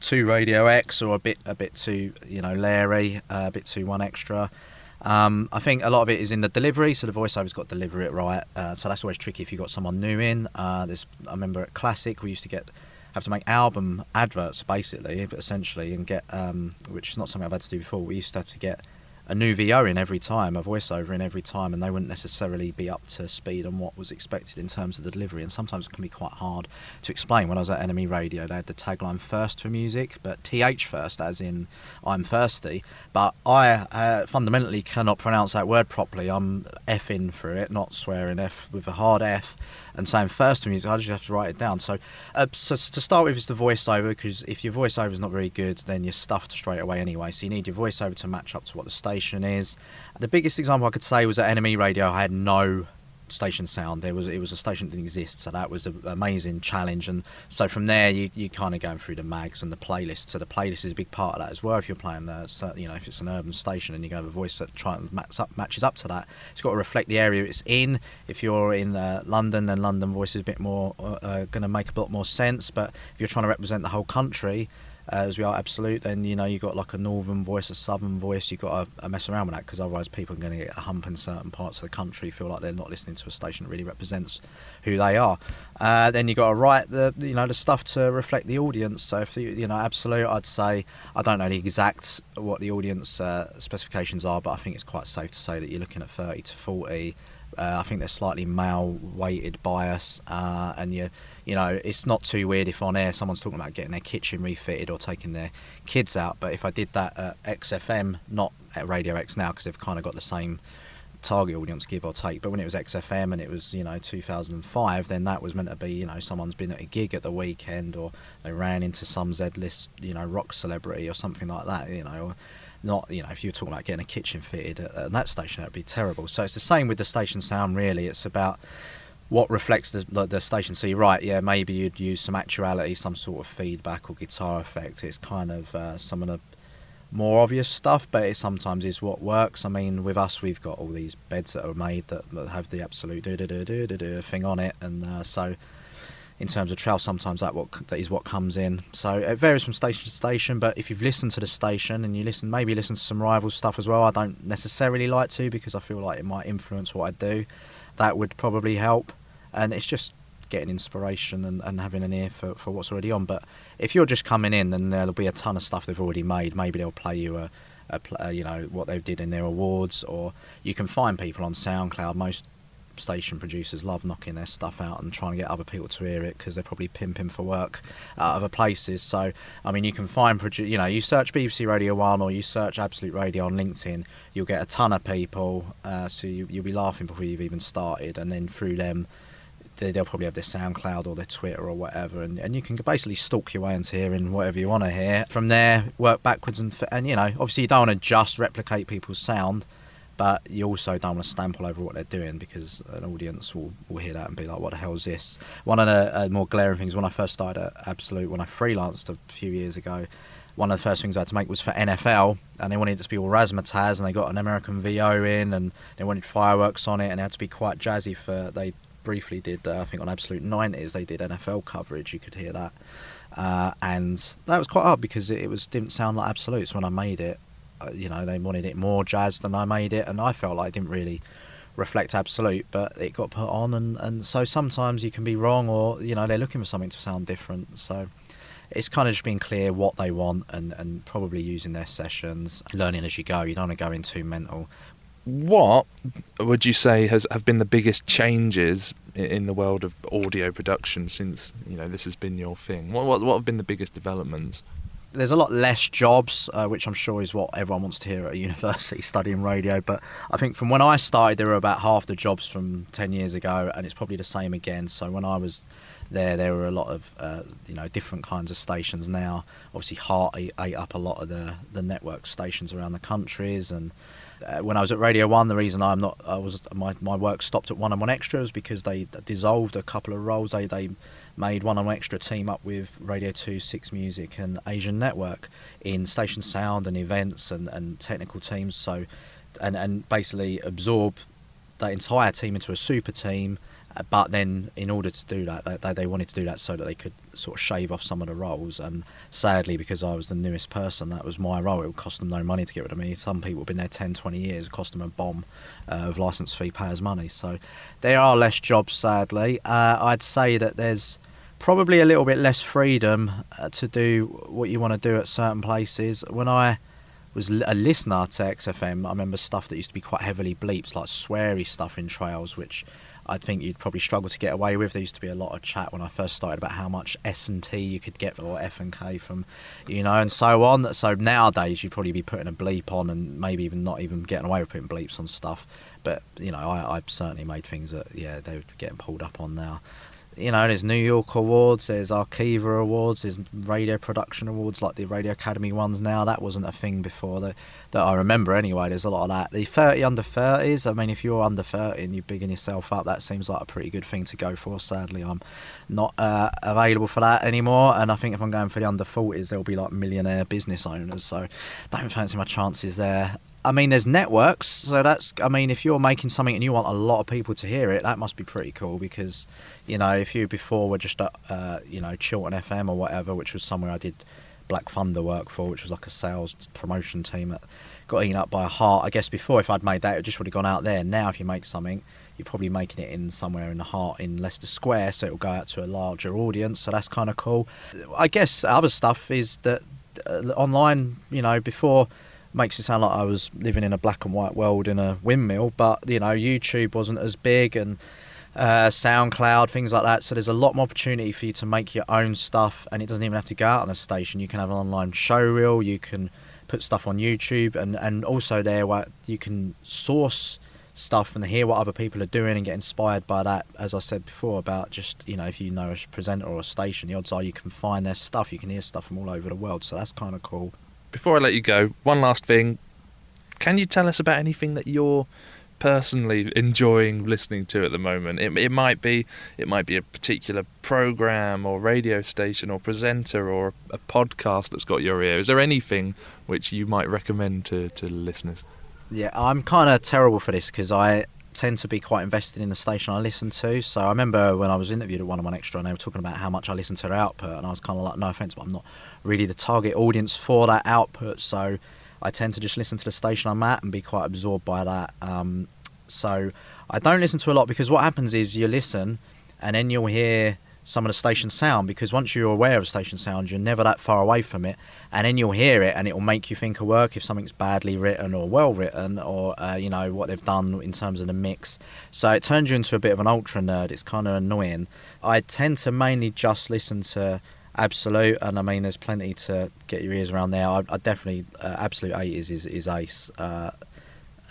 too Radio X or a bit a bit too you know Larry, uh, a bit too one extra. Um, I think a lot of it is in the delivery, so the voiceover's got to deliver it right. Uh, so that's always tricky if you've got someone new in. Uh, I remember at Classic we used to get have to make album adverts basically, but essentially, and get um, which is not something I've had to do before. We used to have to get a new VO in every time, a voiceover in every time, and they wouldn't necessarily be up to speed on what was expected in terms of the delivery. And sometimes it can be quite hard to explain. When I was at NME Radio, they had the tagline first for music, but TH first, as in I'm thirsty. But I uh, fundamentally cannot pronounce that word properly. I'm effing for it, not swearing F with a hard F and saying first to music, I just have to write it down. So, uh, so to start with is the voiceover because if your voiceover is not very good, then you're stuffed straight away anyway. So you need your voiceover to match up to what the station is. The biggest example I could say was at NME Radio. I had no station sound. There was it was a station that didn't exist, so that was an amazing challenge. And so from there, you you kind of going through the mags and the playlist. So the playlist is a big part of that as well. If you're playing the, so, you know, if it's an urban station and you go have a voice that try and match up matches up to that, it's got to reflect the area it's in. If you're in uh, London, then London voice is a bit more uh, uh, going to make a bit more sense. But if you're trying to represent the whole country. Uh, as we are absolute, then you know you got like a northern voice, a southern voice. You got to mess around with that because otherwise people are going to get a hump in certain parts of the country, feel like they're not listening to a station that really represents who they are. Uh, then you got to write the you know the stuff to reflect the audience. So if you, you know absolute, I'd say I don't know the exact what the audience uh, specifications are, but I think it's quite safe to say that you're looking at 30 to 40. Uh, I think there's slightly male weighted bias, uh, and you you know it's not too weird if on air someone's talking about getting their kitchen refitted or taking their kids out. But if I did that at XFM, not at Radio X now, because they've kind of got the same target audience, give or take. But when it was XFM and it was you know 2005, then that was meant to be you know someone's been at a gig at the weekend or they ran into some Z list you know rock celebrity or something like that. You know. Or, not you know if you're talking about getting a kitchen fitted at, at that station that'd be terrible so it's the same with the station sound really it's about what reflects the, the, the station so you're right yeah maybe you'd use some actuality some sort of feedback or guitar effect it's kind of uh, some of the more obvious stuff but it sometimes is what works i mean with us we've got all these beds that are made that, have the absolute do do do do do do thing on it and uh, so in terms of trail, sometimes that what that is what comes in. So it varies from station to station. But if you've listened to the station and you listen, maybe listen to some rival stuff as well. I don't necessarily like to because I feel like it might influence what I do. That would probably help. And it's just getting inspiration and, and having an ear for, for what's already on. But if you're just coming in, then there'll be a ton of stuff they've already made. Maybe they'll play you a, a, a you know what they've did in their awards, or you can find people on SoundCloud. Most station producers love knocking their stuff out and trying to get other people to hear it because they're probably pimping for work at other places. So, I mean, you can find, produ- you know, you search BBC Radio 1 or you search Absolute Radio on LinkedIn, you'll get a ton of people. Uh, so you, you'll be laughing before you've even started. And then through them, they, they'll probably have their SoundCloud or their Twitter or whatever, and, and you can basically stalk your way into hearing whatever you want to hear. From there, work backwards and and you know, obviously you don't want to just replicate people's sound, but you also don't want to stamp all over what they're doing because an audience will, will hear that and be like, "What the hell is this?" One of the uh, more glaring things when I first started at Absolute, when I freelanced a few years ago, one of the first things I had to make was for NFL, and they wanted it to be all razzmatazz, and they got an American VO in, and they wanted fireworks on it, and it had to be quite jazzy. For they briefly did, uh, I think on Absolute 90s, they did NFL coverage. You could hear that, uh, and that was quite hard because it, it was didn't sound like Absolutes when I made it. Uh, you know, they wanted it more jazz than I made it, and I felt like it didn't really reflect absolute but it got put on and, and so sometimes you can be wrong or you know they're looking for something to sound different so it's kind of just being clear what they want and, and probably using their sessions, learning as you go. You don't want to go in too mental. What would you say has have been the biggest changes in the world of audio production since you know this has been your thing? What what, what have been the biggest developments? There's a lot less jobs, uh, which I'm sure is what everyone wants to hear at a <laughs> university studying radio. But I think from when I started, there were about half the jobs from 10 years ago, and it's probably the same again. So when I was there, there were a lot of uh, you know different kinds of stations now. Obviously, Heart ate, ate up a lot of the the network stations around the countries, and uh, when I was at Radio One, the reason I'm not I was my, my work stopped at One and One Extras because they dissolved a couple of roles. They they made One and One Extra team up with Radio Two, Six Music, and Asian Network in station sound and events and, and technical teams. So and and basically absorb that entire team into a super team. But then, in order to do that, they- they, they wanted to do that so that they could sort of shave off some of the roles. And sadly, because I was the newest person, that was my role. It would cost them no money to get rid of me. Some people have been there 10, 20 years, it cost them a bomb uh, of license fee payers' money. So there are less jobs, sadly. Uh, I'd say that there's probably a little bit less freedom uh, to do what you want to do at certain places. When I was a listener to XFM, I remember stuff that used to be quite heavily bleeps, like sweary stuff in trails, which I think you'd probably struggle to get away with. There used to be a lot of chat when I first started about how much S and T you could get or F and K from, you know, and so on. So nowadays you'd probably be putting a bleep on and maybe even not even getting away with putting bleeps on stuff. But you know, I, I've certainly made things that yeah they're getting pulled up on now you know, there's New York Awards, there's Arqiva Awards, there's Radio Production Awards like the Radio Academy ones now. That wasn't a thing before that, that I remember anyway. There's a lot of that. The 30 under 30s, I mean, if you're under 30 and you're bigging yourself up, that seems like a pretty good thing to go for. Sadly, I'm not uh, available for that anymore. And I think if I'm going for the under 40s, there'll be like millionaire business owners. So don't fancy my chances there. I mean, there's networks, so that's. I mean, if you're making something and you want a lot of people to hear it, that must be pretty cool because, you know, if you before were just uh, you know, Chiltern FM or whatever, which was somewhere I did Black Thunder work for, which was like a sales promotion team that got eaten up by a heart. I guess before, if I'd made that, it just would have gone out there. Now, if you make something, you're probably making it in somewhere in the heart in Leicester Square, so it'll go out to a larger audience. So that's kind of cool. I guess other stuff is that uh, online, you know, before makes it sound like I was living in a black and white world in a windmill, but you know, YouTube wasn't as big and uh, SoundCloud, things like that. So there's a lot more opportunity for you to make your own stuff, and it doesn't even have to go out on a station. You can have an online show reel, you can put stuff on YouTube, and and also there where you can source stuff and hear what other people are doing and get inspired by that. As I said before about just you know if you know a presenter or a station, the odds are you can find their stuff. You can hear stuff from all over the world, so that's kind of cool. Before I let you go, one last thing. Can you tell us about anything that you're personally enjoying listening to at the moment? It, it might be it might be a particular program or radio station or presenter or a podcast that's got your ear. Is there anything which you might recommend to, to listeners? Yeah, I'm kind of terrible for this because I tend to be quite invested in the station I listen to. So I remember when I was interviewed at One on One Extra, and they were talking about how much I listen to their output, and I was kind of like, no offense, but I'm not really the target audience for that output. So I tend to just listen to the station I'm at and be quite absorbed by that. Um, so I don't listen to a lot because what happens is you listen, and then you'll hear some of the station sound because once you're aware of station sound, you're never that far away from it, and then you'll hear it, and it will make you think of work if something's badly written or well written, or uh, you know what they've done in terms of the mix. So it turns you into a bit of an ultra nerd. It's kind of annoying. I tend to mainly just listen to Absolute, and I mean, there's plenty to get your ears around there. I, I definitely uh, Absolute Eight is is, is ace. Uh,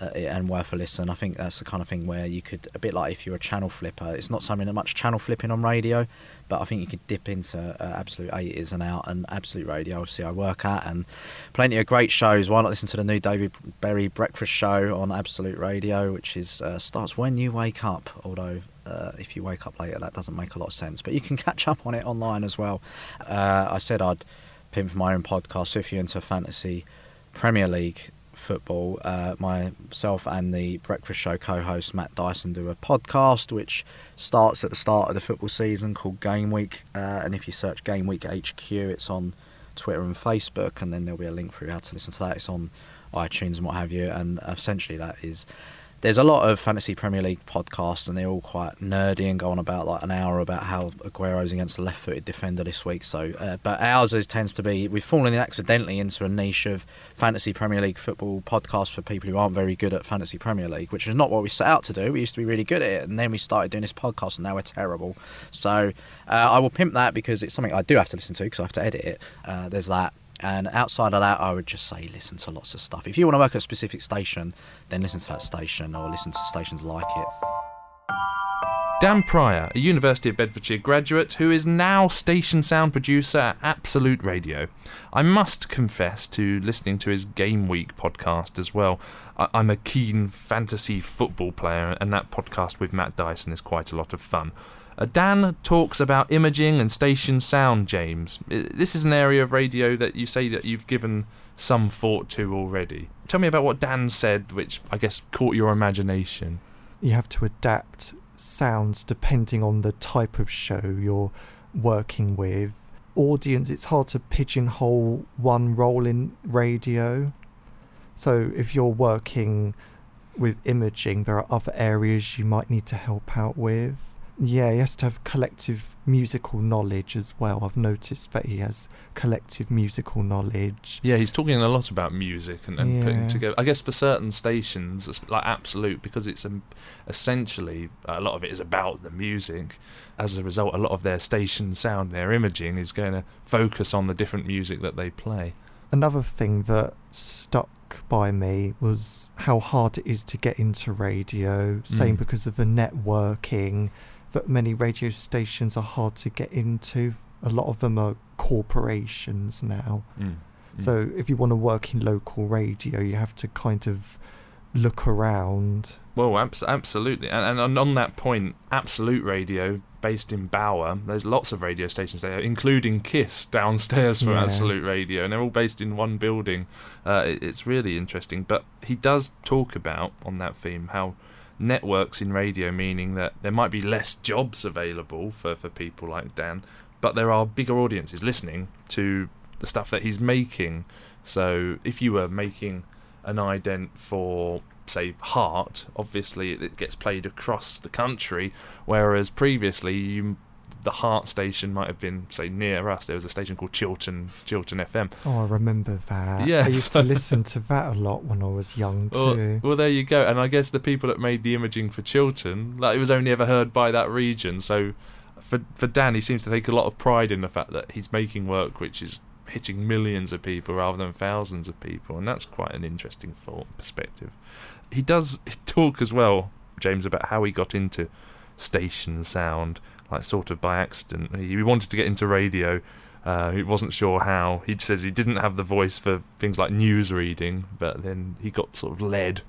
uh, and worth a listen. I think that's the kind of thing where you could, a bit like if you're a channel flipper, it's not something that much channel flipping on radio, but I think you could dip into uh, Absolute 80s and out, and Absolute Radio, obviously, I work at, and plenty of great shows. Why not listen to the new David Berry Breakfast Show on Absolute Radio, which is uh, starts when you wake up, although uh, if you wake up later, that doesn't make a lot of sense. But you can catch up on it online as well. Uh, I said I'd pimp my own podcast. So if you're into fantasy Premier League football, uh, myself and the Breakfast Show co-host Matt Dyson do a podcast which starts at the start of the football season called Game Week. Uh, and if you search Game Week HQ, it's on Twitter and Facebook, and then there'll be a link for you how to listen to that. It's on iTunes and what have you. And essentially, that is there's a lot of fantasy Premier League podcasts, and they're all quite nerdy and go on about like an hour about how Aguero's against a left-footed defender this week. So, uh, but ours is, tends to be we've fallen accidentally into a niche of fantasy Premier League football podcasts for people who aren't very good at fantasy Premier League, which is not what we set out to do. We used to be really good at it, and then we started doing this podcast, and now we're terrible. So, uh, I will pimp that because it's something I do have to listen to because I have to edit it. Uh, there's that. And outside of that, I would just say listen to lots of stuff. If you want to work at a specific station, then listen to that station or listen to stations like it. Dan Pryor, a University of Bedfordshire graduate who is now station sound producer at Absolute Radio. I must confess to listening to his Game Week podcast as well. I- am a keen fantasy football player, and that podcast with Matt Dyson is quite a lot of fun. Uh, Dan talks about imaging and station sound, James. This is an area of radio that you say that you've given some thought to already. Tell me about what Dan said, which I guess caught your imagination. You have to adapt sounds depending on the type of show you're working with. Audience, it's hard to pigeonhole one role in radio. So if you're working with imaging, there are other areas you might need to help out with. Yeah, he has to have collective musical knowledge as well. I've noticed that he has collective musical knowledge. Yeah, he's talking a lot about music and, and Yeah. putting together. I guess for certain stations, it's like Absolute, because it's um, essentially a lot of it is about the music. As a result, a lot of their station sound, their imaging, is going to focus on the different music that they play. Another thing that stuck by me was how hard it is to get into radio. Same Mm. because of the networking, that many radio stations are hard to get into. A lot of them are corporations now. Mm. Mm. So if you want to work in local radio, you have to kind of look around. Well, abs- absolutely. And, and on that point, Absolute Radio, based in Bauer, there's lots of radio stations there, including Kiss downstairs from Yeah. Absolute Radio, and they're all based in one building. Uh, it- it's really interesting. But he does talk about, on that theme, how networks in radio, meaning that there might be less jobs available for, for people like Dan, but there are bigger audiences listening to the stuff that he's making. So if you were making an ident for say Heart, obviously it gets played across the country, whereas previously you, the Heart station might have been say near us. There was a station called Chiltern Chiltern FM. Oh, I remember that. Yeah, I used to listen to that a lot when I was young <laughs> Well, too. well, there you go. And I guess the people that made the imaging for Chiltern, like it was only ever heard by that region. So for for Dan, he seems to take a lot of pride in the fact that he's making work which is hitting millions of people rather than thousands of people, and that's quite an interesting thought perspective. He does <laughs> talk as well, James, about how he got into station sound, like sort of by accident. He wanted to get into radio. Uh, he wasn't sure how. He says he didn't have the voice for things like news reading, but then he got sort of led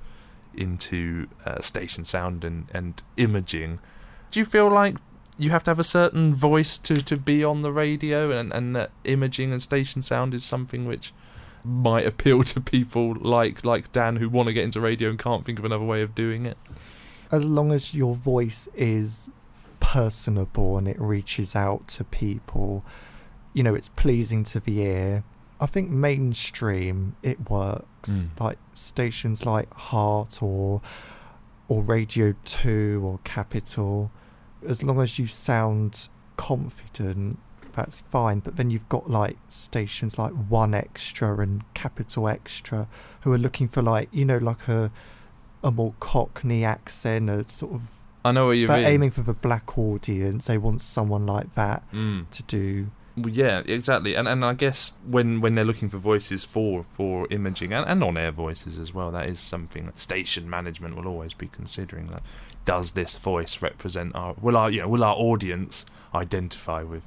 into uh, station sound and, and imaging. Do you feel like you have to have a certain voice to, to be on the radio, and, and that imaging and station sound is something which might appeal to people like like Dan who want to get into radio and can't think of another way of doing it? as long as your voice is personable and it reaches out to people, you know, it's pleasing to the ear. I think mainstream it works. Mm. Like stations like Heart or or Radio Two or Capital, as long as you sound confident, that's fine. But then you've got like stations like One Extra and Capital Extra who are looking for like you know like a a more Cockney accent, a sort of I know what you but mean. aiming for the black audience. They want someone like that Mm. to do Well, yeah, exactly, and and I guess when when they're looking for voices for for imaging and, and on air voices as well, that is something that station management will always be considering. That does this voice represent our will our you know will our audience identify with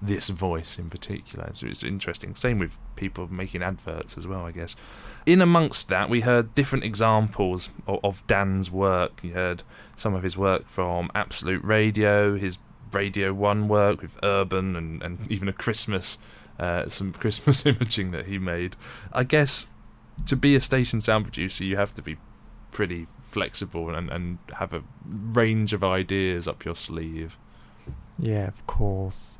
this voice in particular? So it's interesting. Same with people making adverts as well, I guess. In amongst that, we heard different examples of, of Dan's work. You heard some of his work from Absolute Radio, his Radio One work with Urban, and, and even a Christmas, uh, some <laughs> Christmas imaging that he made. I guess to be a station sound producer, you have to be pretty flexible and, and have a range of ideas up your sleeve. Yeah, of course.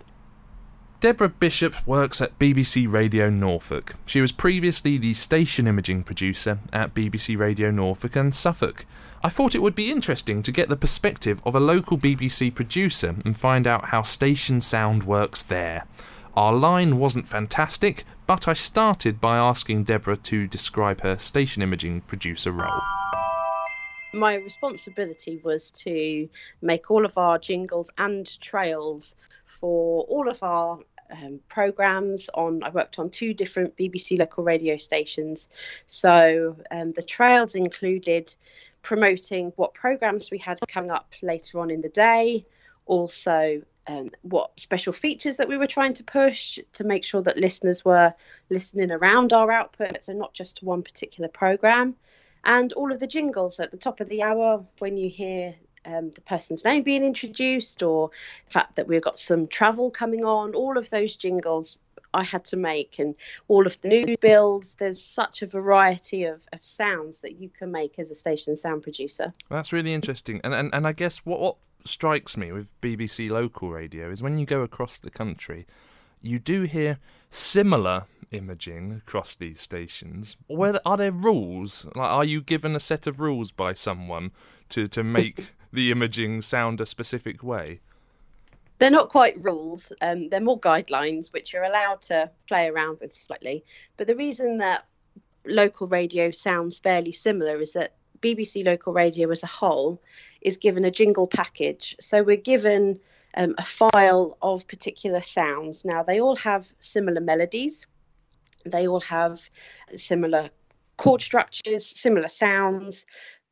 Deborah Bishop works at BBC Radio Norfolk. She was previously the station imaging producer at BBC Radio Norfolk and Suffolk. I thought it would be interesting to get the perspective of a local BBC producer and find out how station sound works there. Our line wasn't fantastic, but I started by asking Deborah to describe her station imaging producer role. My responsibility was to make all of our jingles and trails for all of our um, programs on i worked on two different bbc local radio stations. So um, the trails included promoting what programs we had coming up later on in the day. Also um, what special features that we were trying to push to make sure that listeners were listening around our output so not just to one particular program. And all of the jingles at the top of the hour when you hear um, the person's name being introduced or the fact that we've got some travel coming on, all of those jingles I had to make and all of the new builds. There's such a variety of, of sounds that you can make as a station sound producer. That's really interesting. And, and, and I guess what, what strikes me with BBC local radio is when you go across the country, you do hear similar imaging across these stations. Where are there rules? Like, are you given a set of rules by someone to to make <laughs> the imaging sound a specific way? They're not quite rules. Um, they're more guidelines, which you're allowed to play around with slightly. But the reason that local radio sounds fairly similar is that BBC local radio as a whole is given a jingle package. So we're given um, a file of particular sounds. Now, they all have similar melodies, they all have similar chord structures, similar sounds,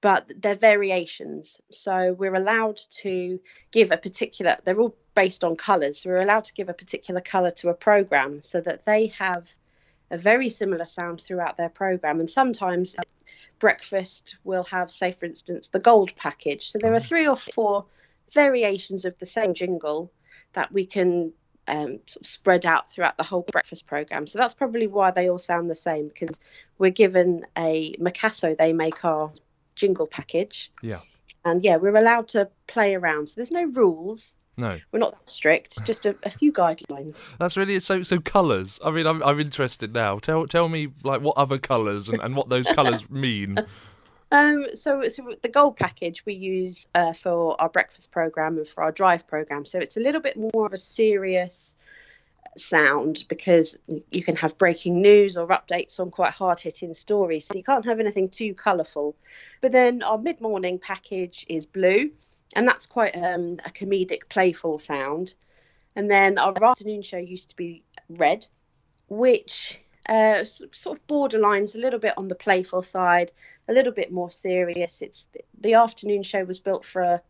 but they're variations. So we're allowed to give a particular, they're all based on colours. So We're allowed to give a particular colour to a programme so that they have a very similar sound throughout their programme. And sometimes breakfast will have, say, for instance, the gold package. So there are three or four variations of the same jingle that we can um, sort of spread out throughout the whole breakfast program. So that's probably why they all sound the same because we're given a Mcasso, they make our jingle package. Yeah. And yeah, we're allowed to play around. So there's no rules. No. We're not that strict, just a, a few guidelines. That's really so. So colours. I mean, I'm I'm interested now. Tell tell me like what other colours and, and what those colours <laughs> mean. Um, so, so the gold package we use uh, for our breakfast program and for our drive program. So it's a little bit more of a serious sound because you can have breaking news or updates on quite hard hitting stories. So you can't have anything too colourful. But then our mid morning package is blue, and that's quite um, a comedic, playful sound. And then our afternoon show used to be red, which uh, sort of borderlines a little bit on the playful side, a little bit more serious. It's the afternoon show was built for a,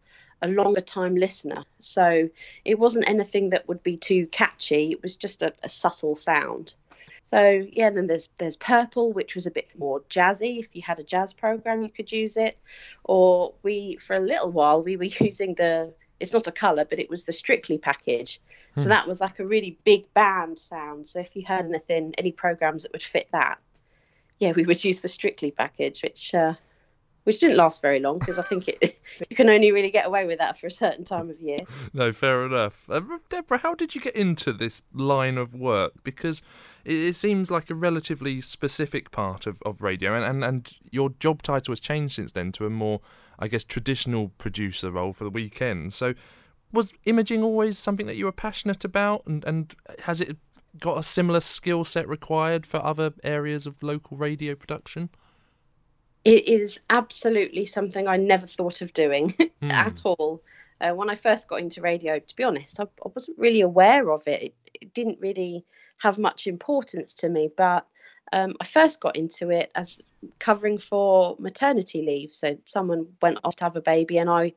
a longer time listener, so it wasn't anything that would be too catchy. It was just a, a subtle sound. So yeah, and then there's there's purple, which was a bit more jazzy. If you had a jazz program, you could use it. Or we, for a little while, we were <laughs> using the it's not a color, but it was the Strictly package. Hmm. So that was like a really big band sound. So if you heard anything, any programs that would fit that, yeah, we would use the Strictly package, which uh, which didn't last very long because I think it <laughs> you can only really get away with that for a certain time of year. <laughs> No, fair enough. Uh, Deborah, how did you get into this line of work? Because it, it seems like a relatively specific part of, of radio, and, and, and your job title has changed since then to a more, I guess, traditional producer role for the weekend. So, was imaging always something that you were passionate about, and, and has it got a similar skill set required for other areas of local radio production? It is absolutely something I never thought of doing <laughs> mm. at all. Uh, when I first got into radio, to be honest, I, I wasn't really aware of it. it. It didn't really have much importance to me, but um, I first got into it as covering for maternity leave. So someone went off to have a baby, and I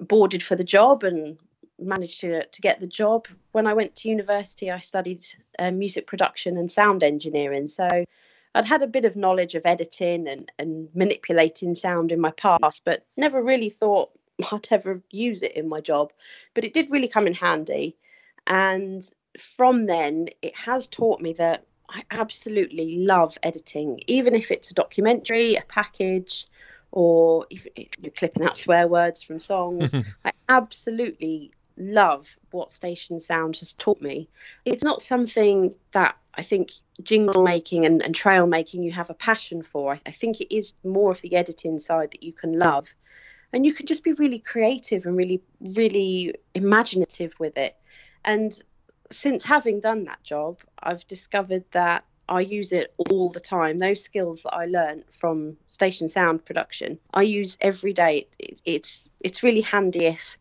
boarded for the job and managed to, to get the job. When I went to university, I studied uh, music production and sound engineering. So I'd had a bit of knowledge of editing and, and manipulating sound in my past, but never really thought <laughs> I'd ever use it in my job. But it did really come in handy. And from then, it has taught me that I absolutely love editing, even if it's a documentary, a package, or if you're clipping out swear words from songs. <laughs> I absolutely love what station sound has taught me. It's not something that I think jingle making and, and trail making you have a passion for. I, I think it is more of the editing side that you can love. And you can just be really creative and really, really imaginative with it. And since having done that job, I've discovered that I use it all the time. Those skills that I learned from station sound production, I use every day. It, it's it's really handy if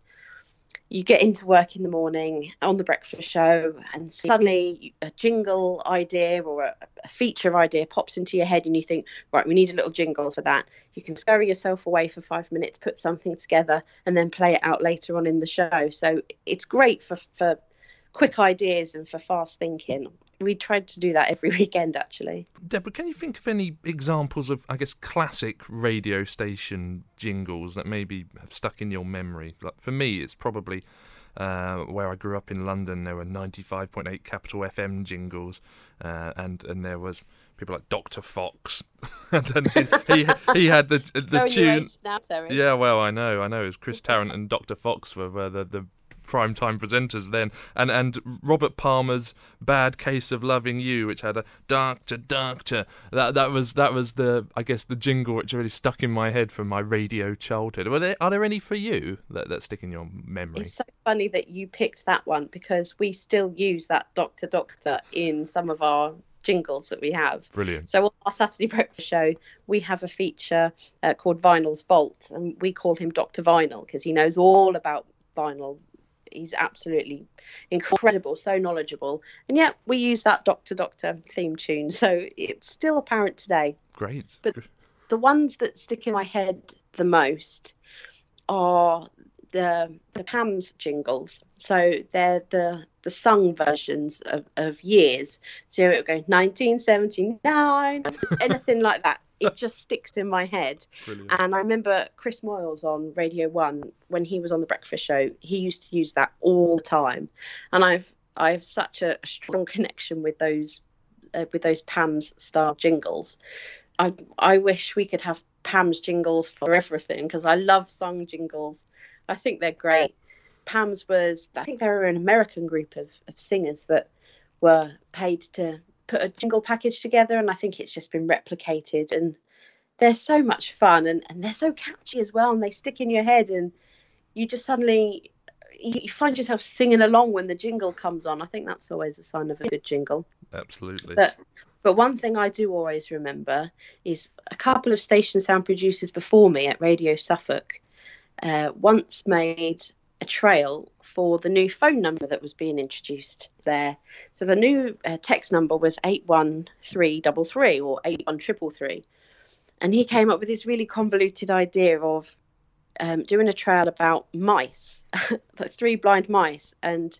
you get into work in the morning on the breakfast show and suddenly a jingle idea or a, a, feature idea pops into your head and you think right we need a little jingle for that. You can scurry yourself away for five minutes put something together and then play it out later on in the show. So it's great for, for quick ideas and for fast thinking we tried to do that every <laughs> weekend actually. Deborah, can you think of any examples of, I guess, classic radio station jingles that maybe have stuck in your memory? Like for me, it's probably uh, where I grew up in London. There were 95.8 Capital FM jingles, uh, and and there was people like Dr. Fox, <laughs> and he, he, he had the the <laughs> oh, tune. Now, yeah, well, I know, I know. It was Chris Tarrant and Dr. Fox were, were the, the prime time presenters then, and and Robert Palmer's "Bad Case of Loving You," which had a "Doctor, Doctor." That that was that was the I guess the jingle which really stuck in my head from my radio childhood. Are there are there any for you that, that stick in your memory? It's so funny that you picked that one because we still use that "Doctor, Doctor" in some of our jingles that we have. Brilliant. So on our Saturday breakfast show, we have a feature uh, called Vinyl's Vault, and we call him Doctor Vinyl because he knows all about vinyl he's absolutely incredible, so knowledgeable. And yet we use that Doctor Doctor theme tune, so it's still apparent today. Great. But the ones that stick in my head the most are the the PAMS jingles. So they're the the sung versions of, of years. So it would go 1979, <laughs> anything like that it just sticks in my head. Brilliant. And I remember Chris Moyles on Radio One when he was on the Breakfast Show. He used to use that all the time, and I've I have such a strong connection with those uh, with those PAMS style jingles. I I wish we could have PAMS jingles for everything because I love song jingles. I think they're great. PAMS was I think they were an American group of, of singers that were paid to put a jingle package together and I think it's just been replicated and they're so much fun and, and they're so catchy as well and they stick in your head and you just suddenly you find yourself singing along when the jingle comes on. I think that's always a sign of a good jingle. Absolutely. But but one thing I do always remember is a couple of station sound producers before me at Radio Suffolk uh, once made a trail for the new phone number that was being introduced there. So the new uh, text number was 81333 or 81333. And he came up with this really convoluted idea of um, doing a trail about mice, <laughs> like three blind mice. And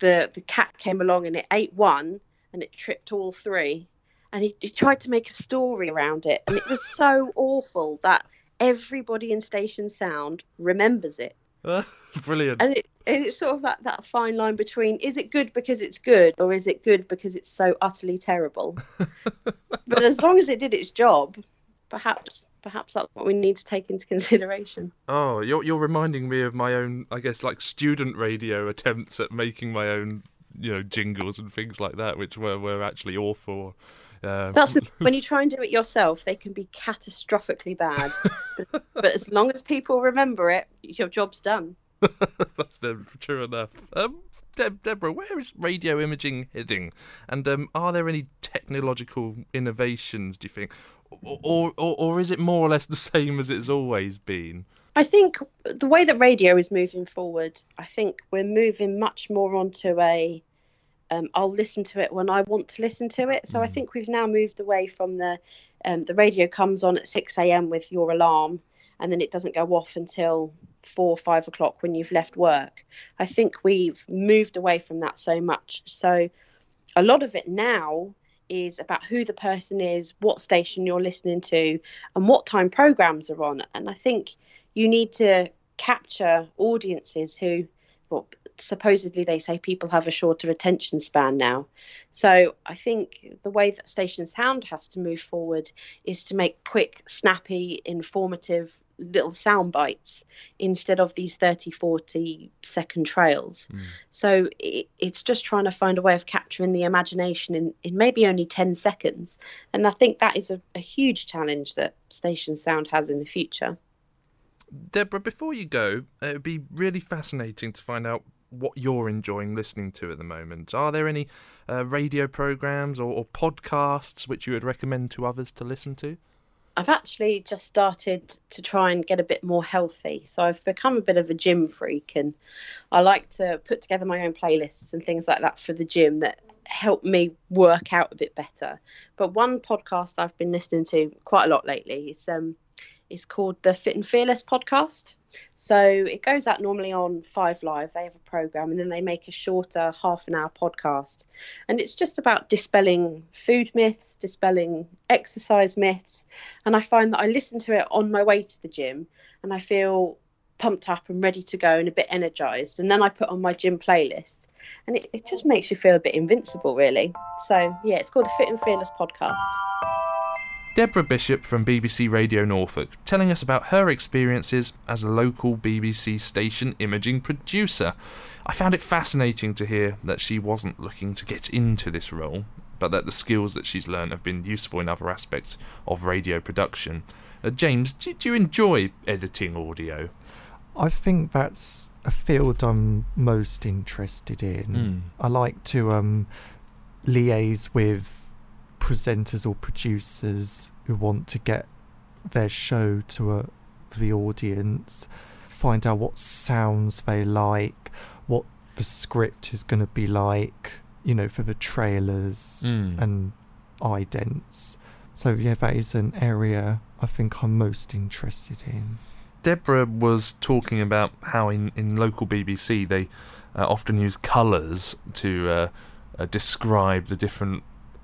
the, the cat came along and it ate one and it tripped all three. And he, he tried to make a story around it. And it was so awful that everybody in Station Sound remembers it <laughs> Brilliant. And, it, and it's sort of that, that fine line between is it good because it's good or is it good because it's so utterly terrible? <laughs> but as long as it did its job, perhaps perhaps that's what we need to take into consideration. Oh, you're you're reminding me of my own, I guess, like student radio attempts at making my own, you know, jingles and things like that, which were were actually awful. Uh, That's the, when you <laughs> try and do it yourself, they can be catastrophically bad. but, but, as long as people remember it, your job's done. <laughs> That's true enough. Um, Deb- Deborah, where is radio imaging heading? And um, are there any technological innovations, do you think? Or, or, or, or is it more or less the same as it's always been? I think the way that radio is moving forward, I think we're moving much more onto a um, I'll listen to it when I want to listen to it. So I think we've now moved away from the um, the radio comes on at 6 a.m. with your alarm and then it doesn't go off until four or five o'clock when you've left work. I think we've moved away from that so much. So a lot of it now is about who the person is, what station you're listening to, and what time programs are on. And I think you need to capture audiences who, well, supposedly they say people have a shorter attention span now. So I think the way that station sound has to move forward is to make quick, snappy, informative little sound bites instead of these 30 40 second trails. Hmm. So it, it's just trying to find a way of capturing the imagination in, in maybe only 10 seconds. And i think that is a, a huge challenge that station sound has in the future. Deborah, before you go, it would be really fascinating to find out what you're enjoying listening to at the moment. Are there any uh, radio programs or, or podcasts which you would recommend to others to listen to? I've actually just started to try and get a bit more healthy. So I've become a bit of a gym freak and I like to put together my own playlists and things like that for the gym that help me work out a bit better. But one podcast I've been listening to quite a lot lately is um is called the Fit and Fearless podcast. So it goes out normally on Five Live. They have a program and then they make a shorter half an hour podcast. And it's just about dispelling food myths, dispelling exercise myths. And I find that I listen to it on my way to the gym and I feel pumped up and ready to go and a bit energized. And then I put on my gym playlist and it, it just makes you feel a bit invincible, really. So yeah, it's called the Fit and Fearless podcast. Deborah Bishop from BBC Radio Norfolk telling us about her experiences as a local BBC station imaging producer. I found it fascinating to hear that she wasn't looking to get into this role, but that the skills that she's learned have been useful in other aspects of radio production. Uh, James, do, do you enjoy editing audio? I think that's a field I'm most interested in. Mm. I like to um, liaise with presenters or producers who want to get their show to a the audience, find out what sounds they like, what the script is going to be like, you know, for the trailers Mm. and idents. So yeah, that is an area I think I'm most interested in. Deborah was talking about how in, in local BBC they uh, often use colours to uh, uh, describe the different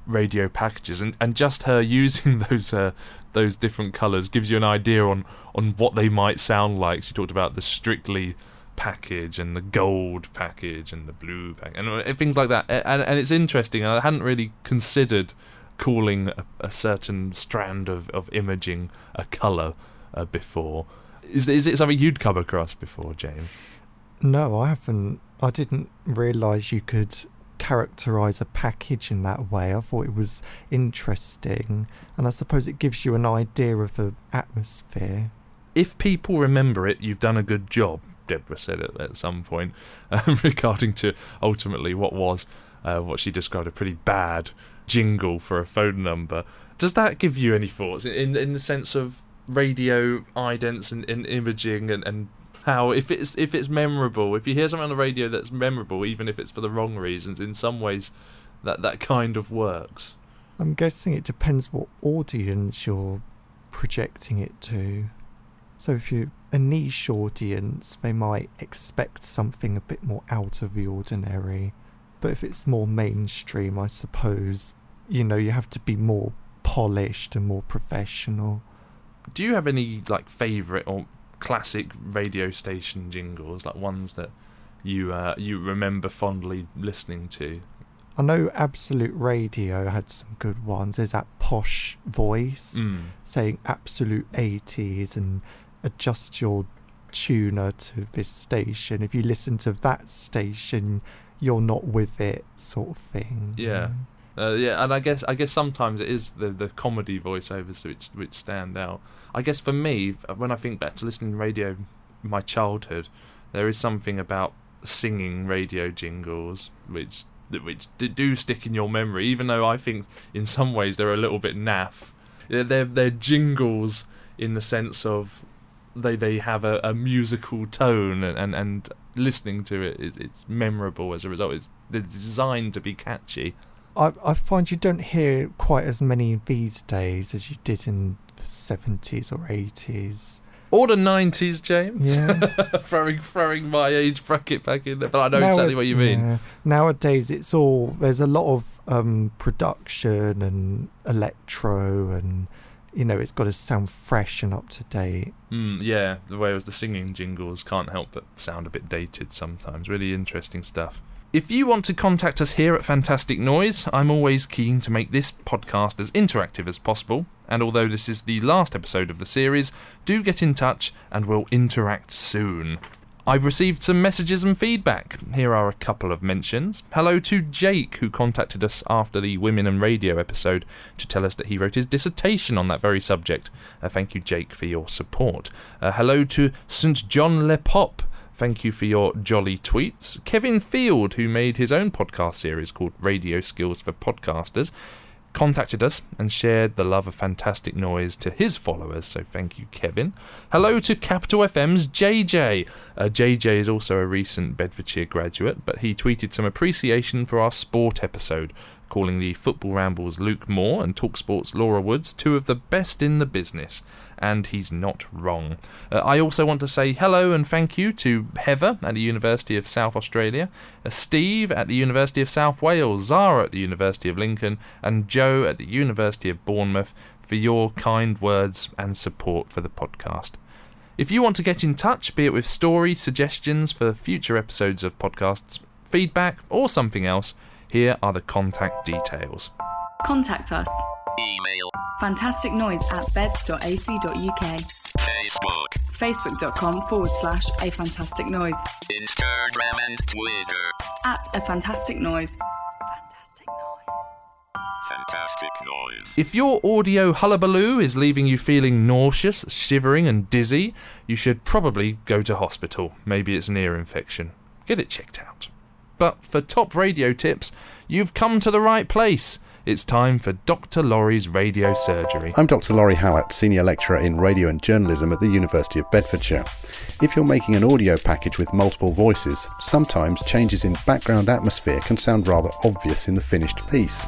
radio packages, and, and just her <laughs> using those uh, those different colours gives you an idea on, on what they might sound like. She talked about the strictly package and the gold package and the blue pack and uh, things like that. And, and it's interesting. I hadn't really considered calling a, a certain strand of, of imaging a colour uh, before. Is, is it something you'd come across before, James? No, I haven't. I didn't realise you could characterise a package in that way. I thought it was interesting, and I suppose it gives you an idea of the atmosphere. If people remember it, you've done a good job, Deborah said at, at some point, <laughs> um, regarding to ultimately what was uh, what she described a pretty bad jingle for a phone number. Does that give you any thoughts in in the sense of radio idents and, and imaging and, and how if it's if it's memorable, if you hear something on the radio that's memorable, even if it's for the wrong reasons, in some ways that that kind of works. I'm guessing it depends what audience you're projecting it to. So if you're a niche audience, they might expect something a bit more out of the ordinary. But if it's more mainstream, I suppose, you know, you have to be more polished and more professional. Do you have any like favorite or classic radio station jingles, like ones that you uh, you remember fondly listening to? I know Absolute Radio had some good ones. There's that posh voice Mm. saying Absolute 80s and adjust your tuner to this station. If you listen to that station, you're not with it, sort of thing. Yeah. Uh, yeah, and I guess I guess sometimes it is the the comedy voiceovers which which stand out. I guess for me, when I think back to listening to radio, my childhood, there is something about singing radio jingles which which do stick in your memory. Even though I think in some ways they're a little bit naff. They're they're, jingles in the sense of they they have a, a musical tone and, and, and listening to it is it's memorable as a result. It's they're designed to be catchy. I, I find you don't hear quite as many these days as you did in 70s or 80s. Or the nineties, James. Yeah. <laughs> throwing throwing my age bracket back in there, but I know Now exactly what you mean. yeah. Nowadays, it's all there's a lot of um, production and electro, and you know, it's got to sound fresh and up to date. Mm, yeah, the whereas the singing jingles can't help but sound a bit dated sometimes. Really interesting stuff. If you want to contact us here at Fantastic Noise, I'm always keen to make this podcast as interactive as possible. And although this is the last episode of the series, do get in touch and we'll interact soon. I've received some messages and feedback. Here are a couple of mentions. Hello to Jake, who contacted us after the Women and Radio episode to tell us that he wrote his dissertation on that very subject. Uh, thank you, Jake, for your support. Uh, hello to St. John Le Pop. Thank you for your jolly tweets. Kevin Field, who made his own podcast series called Radio Skills for Podcasters, contacted us and shared the love of fantastic noise to his followers. So thank you, Kevin. Hello to Capital FM's JJ. Uh, JJ is also a recent Bedfordshire graduate, but he tweeted some appreciation for our sport episode, calling the Football Rambles Luke Moore and Talksport's Laura Woods two of the best in the business. And he's not wrong. Uh, I also want to say hello and thank you to Heather at the University of South Australia, uh, Steve at the University of South Wales, Zara at the University of Lincoln, and Joe at the University of Bournemouth for your kind words and support for the podcast. If you want to get in touch, be it with stories, suggestions for future episodes of podcasts, feedback, or something else, here are the contact details. Contact us. Email. Fantasticnoise at beds.ac.uk. Facebook. Facebook.com forward slash a fantastic noise. Instagram and Twitter. At a fantastic noise. Fantastic noise. If your audio hullabaloo is leaving you feeling nauseous, shivering, and dizzy, you should probably go to hospital. Maybe it's an ear infection. Get it checked out. But for top radio tips, you've come to the right place. It's time for Dr. Lawrie's radio surgery. I'm Dr. Lawrie Hallett, Senior Lecturer in Radio and Journalism at the University of Bedfordshire. If you're making an audio package with multiple voices, sometimes changes in background atmosphere can sound rather obvious in the finished piece.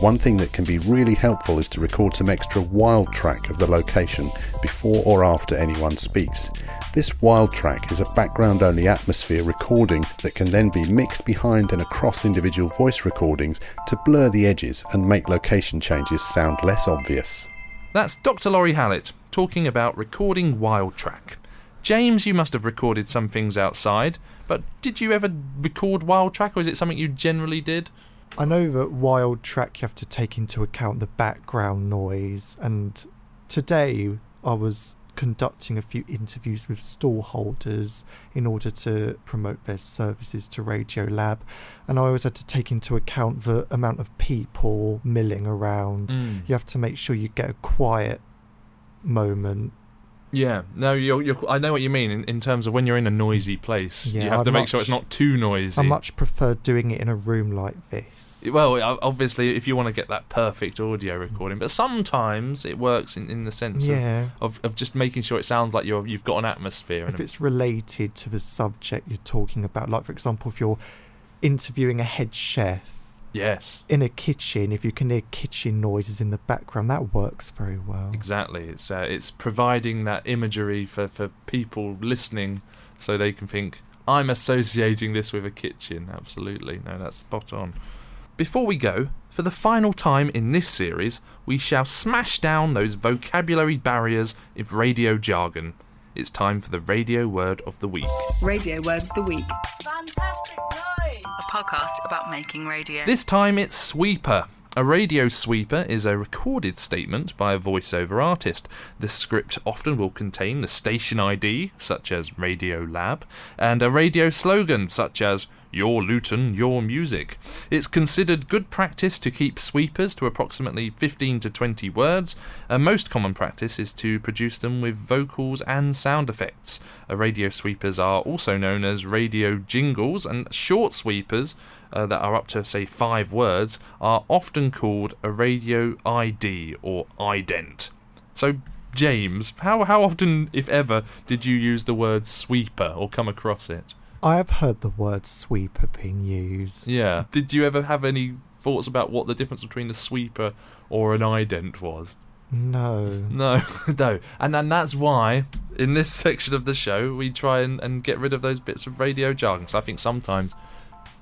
One thing that can be really helpful is to record some extra wild track of the location before or after anyone speaks. This wild track is a background only atmosphere recording that can then be mixed behind and across individual voice recordings to blur the edges and make location changes sound less obvious. That's Dr. Lawrie Hallett talking about recording wild track. James, you must have recorded some things outside, but did you ever record wild track or is it something you generally did? I know that wild track you have to take into account the background noise, and today I was conducting a few interviews with stall holders in order to promote their services to Radio Lab, and I always had to take into account the amount of people milling around. Mm. You have to make sure you get a quiet moment. Yeah, no, you're, you're, I know what you mean in, in terms of when you're in a noisy place. Yeah, you have I to make sure it's much- not too noisy. I much prefer doing it in a room like this. Well, obviously, if you want to get that perfect audio recording, but sometimes it works in, in the sense Yeah. of, of, of just making sure it sounds like you're you've got an atmosphere. if it's related to the subject you're talking about. Like, for example, if you're interviewing a head chef yes, in a kitchen, if you can hear kitchen noises in the background, that works very well. exactly. It's uh, it's providing that imagery for, for people listening, so they can think I'm associating this with a kitchen. Absolutely, no, that's spot on. Before we go, for the final time in this series, we shall smash down those vocabulary barriers of radio jargon. It's time for the radio word of the week. Radio word of the week. Podcast about making radio. This time it's sweeper. A radio sweeper is a recorded statement by a voiceover artist. The script often will contain the station ID, such as Radio Lab, and a radio slogan, such as Your Luton, Your Music. It's considered good practice to keep sweepers to approximately 15 to 20 words. A most common practice is to produce them with vocals and sound effects. Uh, radio sweepers are also known as radio jingles, and short sweepers uh, that are up to, say, five words are often called a radio ID or ident. So, James, how how often, if ever, did you use the word sweeper or come across it? I have heard the word sweeper being used. Yeah. Did you ever have any thoughts about what the difference between a sweeper or an ident was? No. No, <laughs> no. And then that's why in this section of the show we try and, and get rid of those bits of radio jargon. 'cause I think sometimes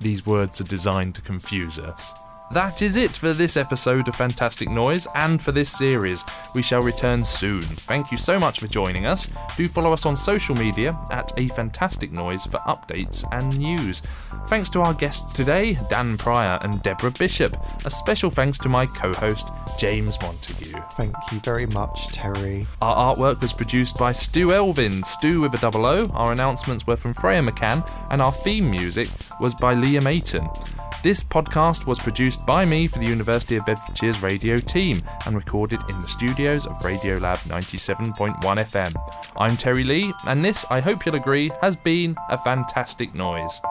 these words are designed to confuse us. That is it for this episode of Fantastic Noise and for this series. We shall return soon. Thank you so much for joining us. Do follow us on social media at A Fantastic Noise for updates and news. Thanks to our guests today, Dan Pryor and Deborah Bishop. A special thanks to my co host, James Montague. Thank you very much, Terry. Our artwork was produced by Stu Elvin, Stu with a double O. Our announcements were from Freya McCann, and our theme music was by Liam Aiton. This podcast was produced by me for the University of Bedfordshire's radio team and recorded in the studios of Radiolab 97.1 FM. I'm Terry Lee, and this, I hope you'll agree, has been a fantastic noise.